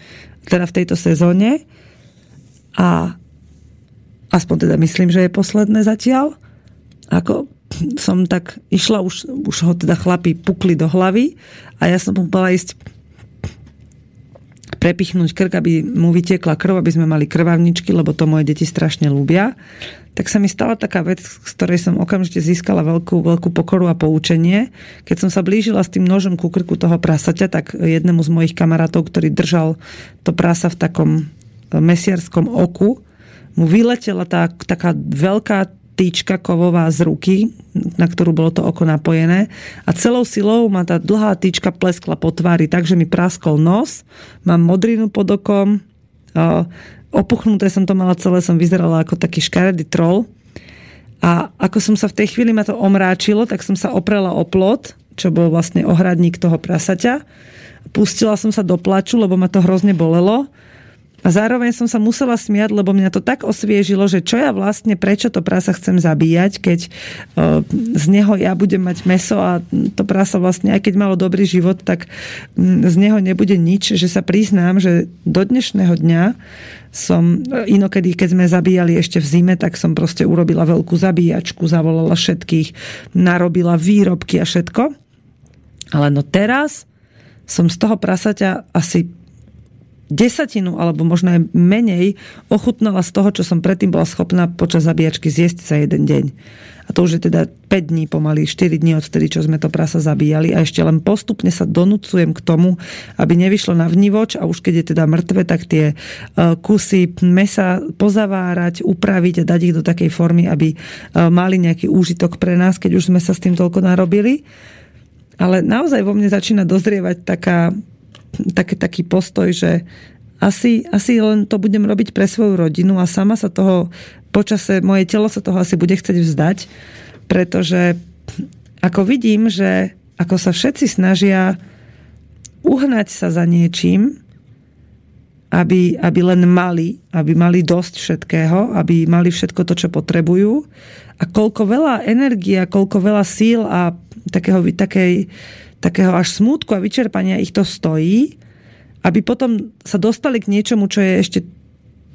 teda v tejto sezóne. A aspoň teda myslím, že je posledné zatiaľ. Ako som tak išla, už, už ho teda chlapi pukli do hlavy a ja som mu mala ísť prepichnúť krk, aby mu vytiekla krv, aby sme mali krvavničky, lebo to moje deti strašne ľúbia. Tak sa mi stala taká vec, z ktorej som okamžite získala veľkú, veľkú pokoru a poučenie. Keď som sa blížila s tým nožom ku krku toho prasaťa, tak jednému z mojich kamarátov, ktorý držal to prasa v takom mesiarskom oku, mu vyletela tá, taká veľká tyčka kovová z ruky, na ktorú bolo to oko napojené. A celou silou ma tá dlhá tyčka pleskla po tvári, takže mi praskol nos, mám modrinu pod okom, opuchnuté som to mala celé, som vyzerala ako taký škaredý troll. A ako som sa v tej chvíli ma to omráčilo, tak som sa oprela o plot, čo bol vlastne ohradník toho prasaťa. Pustila som sa do plaču, lebo ma to hrozne bolelo a zároveň som sa musela smiať, lebo mňa to tak osviežilo, že čo ja vlastne, prečo to prasa chcem zabíjať, keď z neho ja budem mať meso a to prasa vlastne, aj keď malo dobrý život, tak z neho nebude nič, že sa priznám, že do dnešného dňa som, inokedy, keď sme zabíjali ešte v zime, tak som proste urobila veľkú zabíjačku, zavolala všetkých, narobila výrobky a všetko. Ale no teraz som z toho prasaťa asi desatinu alebo možno aj menej ochutnala z toho, čo som predtým bola schopná počas zabíjačky zjesť za jeden deň. A to už je teda 5 dní pomaly, 4 dní odtedy, čo sme to prasa zabíjali a ešte len postupne sa donúcujem k tomu, aby nevyšlo na vnívoč a už keď je teda mŕtve, tak tie e, kusy mesa pozavárať, upraviť a dať ich do takej formy, aby e, mali nejaký úžitok pre nás, keď už sme sa s tým toľko narobili. Ale naozaj vo mne začína dozrievať taká taký, taký postoj, že asi, asi len to budem robiť pre svoju rodinu a sama sa toho počase, moje telo sa toho asi bude chcieť vzdať, pretože ako vidím, že ako sa všetci snažia uhnať sa za niečím, aby, aby len mali, aby mali dosť všetkého, aby mali všetko to, čo potrebujú. A koľko veľa energie, koľko veľa síl a takého, takej, takého až smútku a vyčerpania ich to stojí, aby potom sa dostali k niečomu, čo je ešte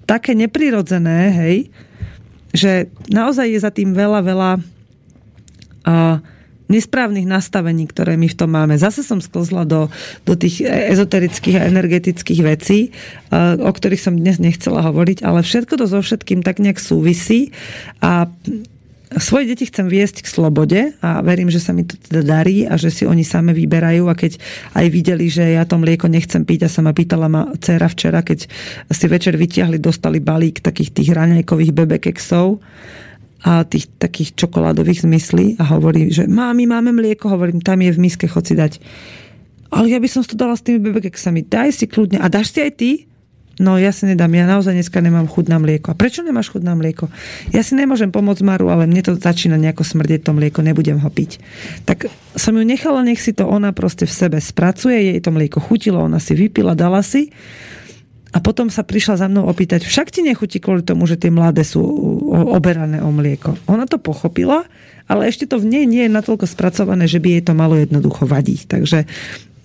také neprirodzené, hej, že naozaj je za tým veľa, veľa uh, nesprávnych nastavení, ktoré my v tom máme. Zase som sklzla do, do tých ezoterických a energetických vecí, uh, o ktorých som dnes nechcela hovoriť, ale všetko to so všetkým tak nejak súvisí a svoje deti chcem viesť k slobode a verím, že sa mi to teda darí a že si oni same vyberajú a keď aj videli, že ja to mlieko nechcem piť a sa ma pýtala ma dcera včera, keď si večer vytiahli, dostali balík takých tých raňajkových bebekeksov a tých takých čokoládových zmyslí a hovorí, že mami, máme mlieko, hovorím, tam je v miske, chod si dať. Ale ja by som to dala s tými bebekeksami. Daj si kľudne. A dáš si aj ty? No ja si nedám, ja naozaj dneska nemám chuť na mlieko. A prečo nemáš chuť na mlieko? Ja si nemôžem pomôcť Maru, ale mne to začína nejako smrdieť to mlieko, nebudem ho piť. Tak som ju nechala, nech si to ona proste v sebe spracuje, jej to mlieko chutilo, ona si vypila, dala si. A potom sa prišla za mnou opýtať, však ti nechutí kvôli tomu, že tie mladé sú oberané o mlieko. Ona to pochopila, ale ešte to v nej nie je natoľko spracované, že by jej to malo jednoducho vadiť. Takže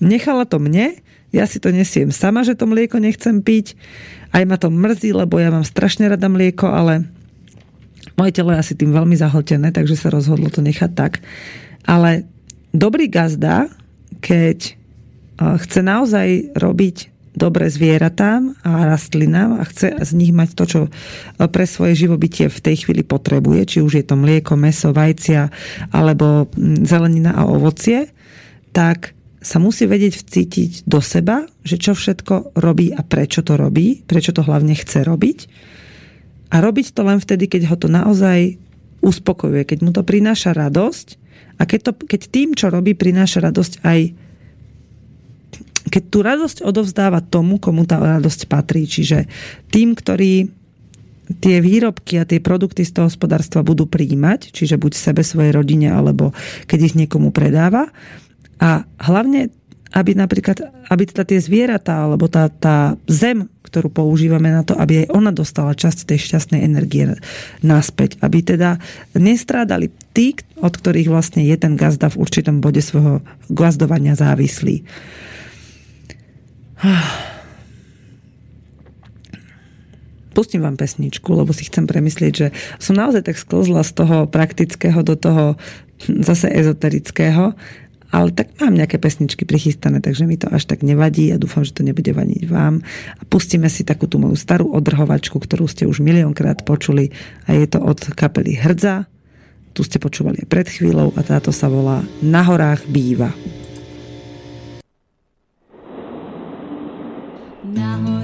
nechala to mne, ja si to nesiem sama, že to mlieko nechcem piť. Aj ma to mrzí, lebo ja mám strašne rada mlieko, ale moje telo je asi tým veľmi zahltené, takže sa rozhodlo to nechať tak. Ale dobrý gazda, keď chce naozaj robiť dobre zvieratám a rastlinám a chce z nich mať to, čo pre svoje živobytie v tej chvíli potrebuje, či už je to mlieko, meso, vajcia alebo zelenina a ovocie, tak sa musí vedieť vcítiť do seba, že čo všetko robí a prečo to robí, prečo to hlavne chce robiť. A robiť to len vtedy, keď ho to naozaj uspokojuje, keď mu to prináša radosť a keď, to, keď tým, čo robí, prináša radosť aj keď tú radosť odovzdáva tomu, komu tá radosť patrí. Čiže tým, ktorí tie výrobky a tie produkty z toho hospodárstva budú príjmať, čiže buď sebe, svojej rodine, alebo keď ich niekomu predáva, a hlavne, aby napríklad, aby teda tie zvieratá, alebo tá, tá zem, ktorú používame na to, aby aj ona dostala časť tej šťastnej energie naspäť. Aby teda nestrádali tí, od ktorých vlastne je ten gazda v určitom bode svojho gazdovania závislý. Pustím vám pesničku, lebo si chcem premyslieť, že som naozaj tak sklzla z toho praktického do toho zase ezoterického ale tak mám nejaké pesničky prichystané, takže mi to až tak nevadí a dúfam, že to nebude vadiť vám. A pustíme si takú tú moju starú odrhovačku, ktorú ste už miliónkrát počuli a je to od kapely Hrdza. Tu ste počúvali pred chvíľou a táto sa volá Na horách býva. Na horách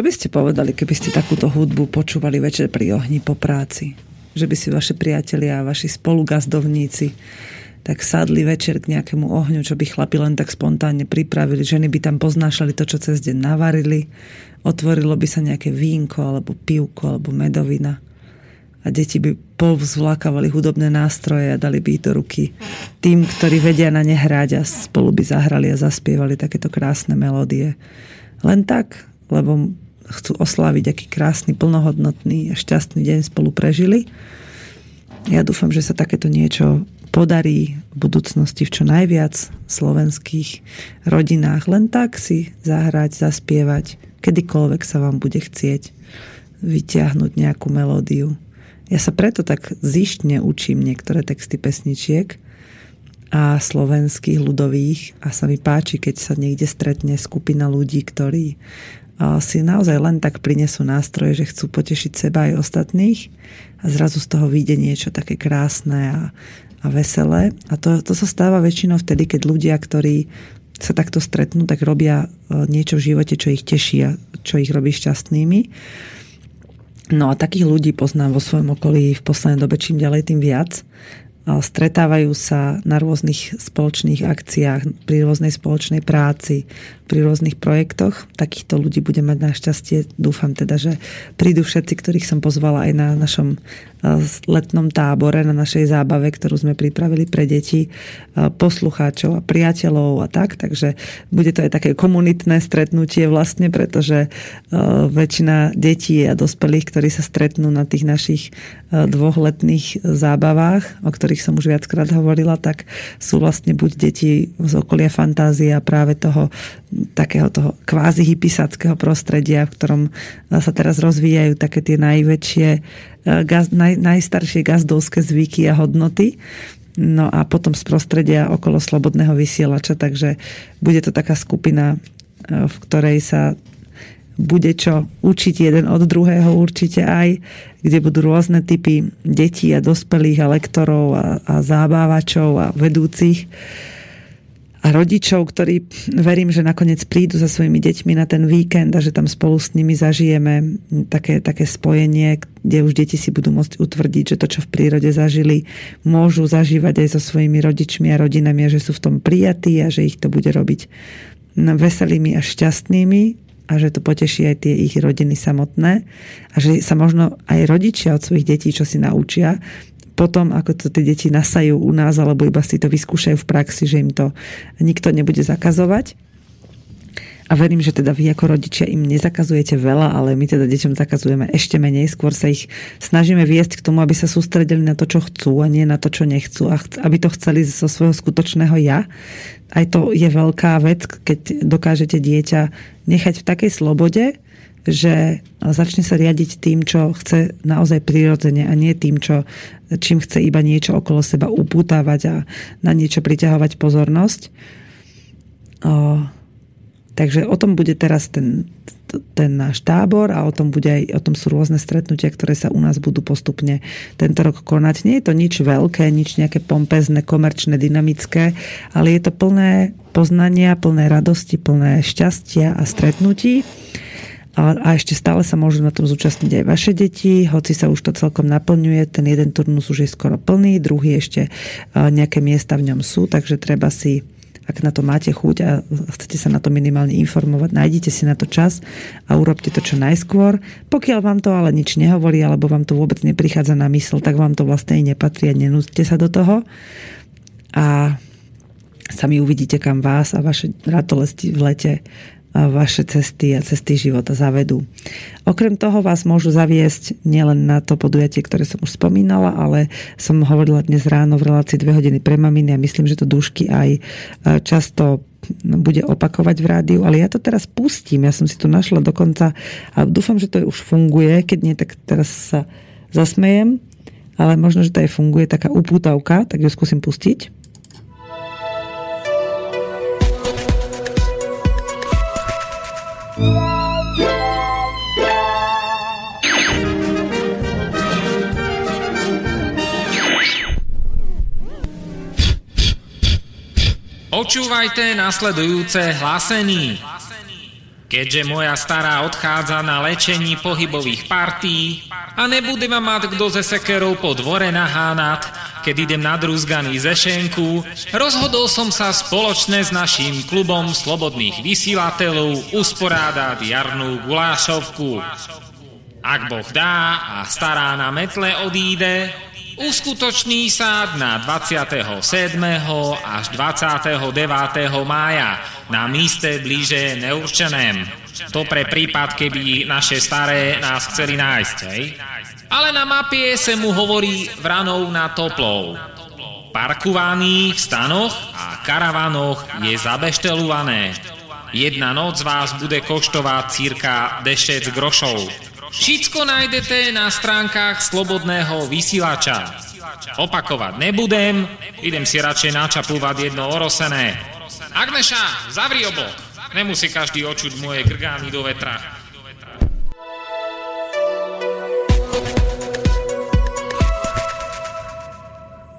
Čo by ste povedali, keby ste takúto hudbu počúvali večer pri ohni po práci? Že by si vaši priatelia a vaši spolugazdovníci tak sadli večer k nejakému ohňu, čo by chlapi len tak spontánne pripravili. Ženy by tam poznášali to, čo cez deň navarili. Otvorilo by sa nejaké vínko, alebo pivko, alebo medovina. A deti by povzvlákavali hudobné nástroje a dali by ich do ruky tým, ktorí vedia na ne hrať a spolu by zahrali a zaspievali takéto krásne melódie. Len tak, lebo chcú osláviť, aký krásny, plnohodnotný a šťastný deň spolu prežili. Ja dúfam, že sa takéto niečo podarí v budúcnosti v čo najviac slovenských rodinách. Len tak si zahrať, zaspievať, kedykoľvek sa vám bude chcieť vyťahnuť nejakú melódiu. Ja sa preto tak zištne učím niektoré texty pesničiek a slovenských ľudových a sa mi páči, keď sa niekde stretne skupina ľudí, ktorí si naozaj len tak prinesú nástroje, že chcú potešiť seba aj ostatných a zrazu z toho vyjde niečo také krásne a, a veselé. A to, to sa stáva väčšinou vtedy, keď ľudia, ktorí sa takto stretnú, tak robia niečo v živote, čo ich teší a čo ich robí šťastnými. No a takých ľudí poznám vo svojom okolí v poslednej dobe čím ďalej, tým viac stretávajú sa na rôznych spoločných akciách, pri rôznej spoločnej práci, pri rôznych projektoch. Takýchto ľudí bude mať našťastie. Dúfam teda, že prídu všetci, ktorých som pozvala aj na našom letnom tábore, na našej zábave, ktorú sme pripravili pre deti, poslucháčov a priateľov a tak. Takže bude to aj také komunitné stretnutie vlastne, pretože väčšina detí a dospelých, ktorí sa stretnú na tých našich dvoch letných zábavách, o ktorých som už viackrát hovorila, tak sú vlastne buď deti z okolia fantázia práve toho takého toho kvázi hypisackého prostredia, v ktorom sa teraz rozvíjajú také tie najväčšie gaz, naj, najstaršie gazdovské zvyky a hodnoty. No a potom z prostredia okolo slobodného vysielača, takže bude to taká skupina, eh, v ktorej sa bude čo učiť jeden od druhého určite aj, kde budú rôzne typy detí a dospelých a lektorov a, a zábávačov a vedúcich a rodičov, ktorí verím, že nakoniec prídu za svojimi deťmi na ten víkend a že tam spolu s nimi zažijeme také, také spojenie, kde už deti si budú môcť utvrdiť, že to, čo v prírode zažili, môžu zažívať aj so svojimi rodičmi a rodinami a že sú v tom prijatí a že ich to bude robiť veselými a šťastnými a že to poteší aj tie ich rodiny samotné a že sa možno aj rodičia od svojich detí, čo si naučia, potom, ako to tie deti nasajú u nás, alebo iba si to vyskúšajú v praxi, že im to nikto nebude zakazovať. A verím, že teda vy ako rodičia im nezakazujete veľa, ale my teda deťom zakazujeme ešte menej. Skôr sa ich snažíme viesť k tomu, aby sa sústredili na to, čo chcú a nie na to, čo nechcú. A aby to chceli zo svojho skutočného ja. Aj to je veľká vec, keď dokážete dieťa nechať v takej slobode, že začne sa riadiť tým, čo chce naozaj prirodzene a nie tým, čo, čím chce iba niečo okolo seba upútavať a na niečo priťahovať pozornosť. O, takže o tom bude teraz ten, ten náš tábor a o tom, bude aj, o tom sú rôzne stretnutia, ktoré sa u nás budú postupne tento rok konať. Nie je to nič veľké, nič nejaké pompezné, komerčné, dynamické, ale je to plné poznania, plné radosti, plné šťastia a stretnutí a, a ešte stále sa môžu na tom zúčastniť aj vaše deti, hoci sa už to celkom naplňuje, ten jeden turnus už je skoro plný, druhý ešte nejaké miesta v ňom sú, takže treba si ak na to máte chuť a chcete sa na to minimálne informovať, nájdite si na to čas a urobte to čo najskôr. Pokiaľ vám to ale nič nehovorí, alebo vám to vôbec neprichádza na mysl, tak vám to vlastne aj nepatrí a nenúďte sa do toho. A sami uvidíte, kam vás a vaše ratolesti v lete vaše cesty a cesty života zavedú. Okrem toho vás môžu zaviesť nielen na to podujatie, ktoré som už spomínala, ale som hovorila dnes ráno v relácii 2 hodiny pre maminy a myslím, že to dušky aj e, často bude opakovať v rádiu, ale ja to teraz pustím. Ja som si to našla dokonca a dúfam, že to už funguje. Keď nie, tak teraz sa zasmejem, ale možno, že to aj funguje taká upútavka, tak ju skúsim pustiť. Počúvajte nasledujúce hlásení. Keďže moja stará odchádza na lečení pohybových partí a nebude ma mať kto ze sekerou po dvore nahánať, keď idem na drúzganý zešenku, rozhodol som sa spoločne s naším klubom slobodných vysielateľov usporádať jarnú gulášovku. Ak Boh dá a stará na metle odíde, uskutoční sa na 27. až 29. mája na míste blíže neurčeném. To pre prípad, keby naše staré nás chceli nájsť, hej? Ale na mapie sa mu hovorí vranou na toplou. Parkovaný v stanoch a karavanoch je zabeštelované. Jedna noc vás bude koštovať cirka 10 grošov. Všetko nájdete na stránkach Slobodného vysielača. Opakovať nebudem, idem si radšej načapúvať jedno orosené. Agneša, zavri obok. Nemusí každý očuť moje grgány do vetra.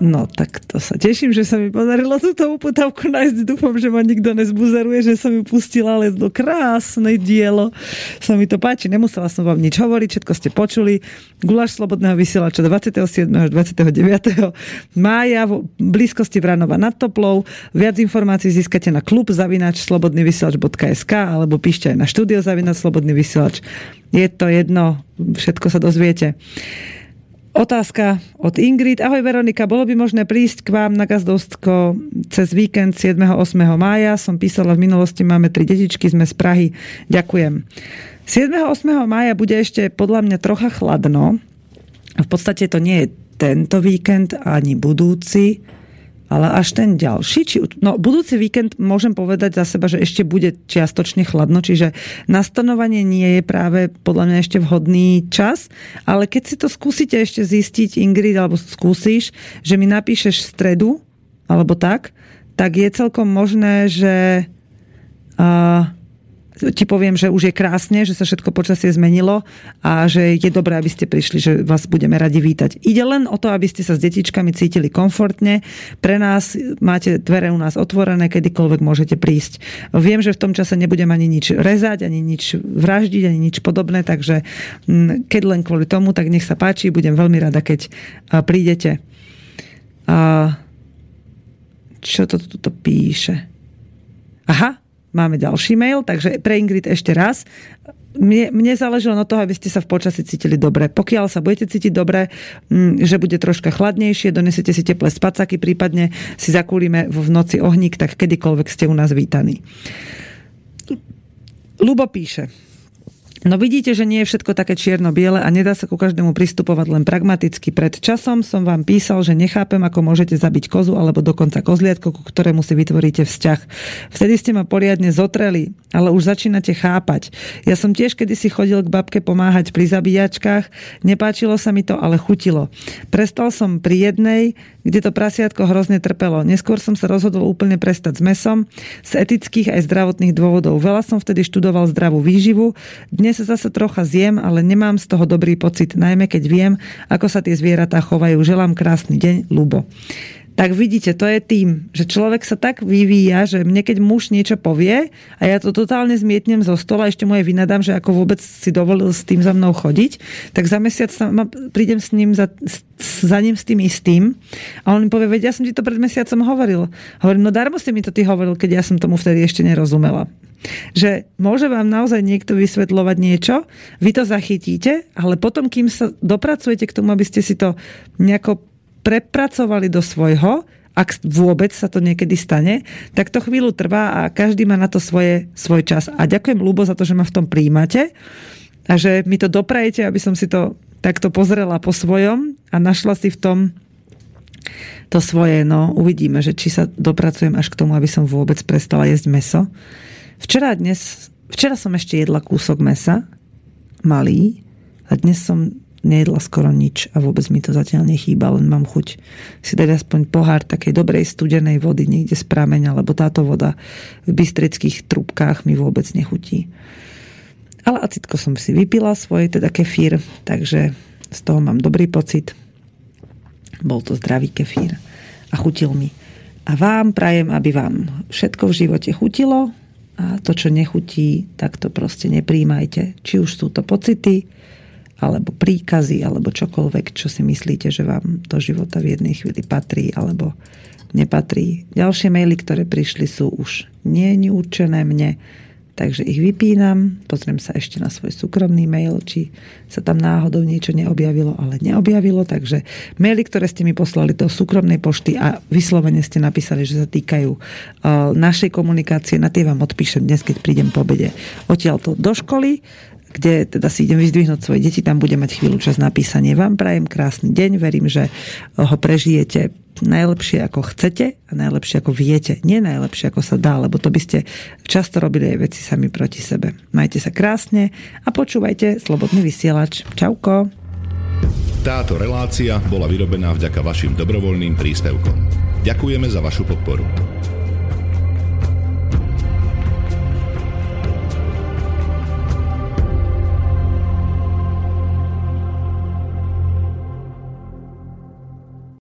No, tak to sa teším, že sa mi podarilo túto uputavku nájsť. Dúfam, že ma nikto nezbuzeruje, že som ju pustila, ale to krásne dielo. Sa mi to páči, nemusela som vám nič hovoriť, všetko ste počuli. Gulaš Slobodného vysielača 27. až 29. mája v blízkosti Vranova nad Toplou. Viac informácií získate na klub zavinač slobodnyvysielač.sk alebo píšte aj na štúdio zavinač slobodný vysielač. Je to jedno, všetko sa dozviete. Otázka od Ingrid. Ahoj Veronika, bolo by možné prísť k vám na gazdostko cez víkend 7. 8. mája. Som písala v minulosti, máme tri detičky, sme z Prahy. Ďakujem. 7. 8. mája bude ešte podľa mňa trocha chladno. V podstate to nie je tento víkend ani budúci ale až ten ďalší, či, no budúci víkend môžem povedať za seba, že ešte bude čiastočne chladno, čiže nastanovanie nie je práve podľa mňa ešte vhodný čas, ale keď si to skúsite ešte zistiť, Ingrid, alebo skúsiš, že mi napíšeš stredu, alebo tak, tak je celkom možné, že uh, ti poviem, že už je krásne, že sa všetko počasie zmenilo a že je dobré, aby ste prišli, že vás budeme radi vítať. Ide len o to, aby ste sa s detičkami cítili komfortne. Pre nás máte dvere u nás otvorené, kedykoľvek môžete prísť. Viem, že v tom čase nebudem ani nič rezať, ani nič vraždiť, ani nič podobné, takže mm, keď len kvôli tomu, tak nech sa páči, budem veľmi rada, keď prídete. Čo to tu píše? Aha, Máme ďalší mail, takže pre Ingrid ešte raz. Mne, mne záležilo na toho, aby ste sa v počasí cítili dobre. Pokiaľ sa budete cítiť dobre, mm, že bude troška chladnejšie, donesete si teplé spacaky, prípadne si zakúlime v noci ohník, tak kedykoľvek ste u nás vítaní. Lubo píše, No vidíte, že nie je všetko také čierno-biele a nedá sa ku každému pristupovať len pragmaticky. Pred časom som vám písal, že nechápem, ako môžete zabiť kozu alebo dokonca kozliatko, ku ktorému si vytvoríte vzťah. Vtedy ste ma poriadne zotreli, ale už začínate chápať. Ja som tiež kedysi chodil k babke pomáhať pri zabíjačkách. Nepáčilo sa mi to, ale chutilo. Prestal som pri jednej, kde to prasiatko hrozne trpelo. Neskôr som sa rozhodol úplne prestať s mesom z etických aj zdravotných dôvodov. Veľa som vtedy študoval zdravú výživu. Dnes dnes zase trocha zjem, ale nemám z toho dobrý pocit, najmä keď viem, ako sa tie zvieratá chovajú. Želám krásny deň, Lubo tak vidíte, to je tým, že človek sa tak vyvíja, že mne keď muž niečo povie a ja to totálne zmietnem zo stola, ešte mu je vynadám, že ako vôbec si dovolil s tým za mnou chodiť, tak za mesiac sa, ma, prídem s ním za, za ním s tým istým a on mi povie, veď ja som ti to pred mesiacom hovoril. Hovorím, no darmo si mi to ty hovoril, keď ja som tomu vtedy ešte nerozumela. Že môže vám naozaj niekto vysvetľovať niečo, vy to zachytíte, ale potom, kým sa dopracujete k tomu, aby ste si to nejako prepracovali do svojho, ak vôbec sa to niekedy stane, tak to chvíľu trvá a každý má na to svoje, svoj čas. A ďakujem Lubo za to, že ma v tom príjmate a že mi to doprajete, aby som si to takto pozrela po svojom a našla si v tom to svoje, no uvidíme, že či sa dopracujem až k tomu, aby som vôbec prestala jesť meso. Včera dnes, včera som ešte jedla kúsok mesa, malý, a dnes som nejedla skoro nič a vôbec mi to zatiaľ nechýba, len mám chuť si dať aspoň pohár takej dobrej studenej vody niekde z prameňa, lebo táto voda v bystrických trubkách mi vôbec nechutí. Ale acitko som si vypila svoje, teda kefír, takže z toho mám dobrý pocit. Bol to zdravý kefír a chutil mi. A vám prajem, aby vám všetko v živote chutilo a to, čo nechutí, tak to proste nepríjmajte. Či už sú to pocity, alebo príkazy, alebo čokoľvek, čo si myslíte, že vám do života v jednej chvíli patrí, alebo nepatrí. Ďalšie maily, ktoré prišli, sú už nie určené mne, takže ich vypínam, pozriem sa ešte na svoj súkromný mail, či sa tam náhodou niečo neobjavilo, ale neobjavilo, takže maily, ktoré ste mi poslali do súkromnej pošty a vyslovene ste napísali, že sa týkajú uh, našej komunikácie, na tie vám odpíšem dnes, keď prídem po obede odtiaľ do školy kde teda si idem vyzdvihnúť svoje deti, tam bude mať chvíľu čas na písanie. Vám prajem krásny deň, verím, že ho prežijete najlepšie ako chcete a najlepšie ako viete. Nie najlepšie ako sa dá, lebo to by ste často robili aj veci sami proti sebe. Majte sa krásne a počúvajte Slobodný vysielač. Čauko. Táto relácia bola vyrobená vďaka vašim dobrovoľným príspevkom. Ďakujeme za vašu podporu.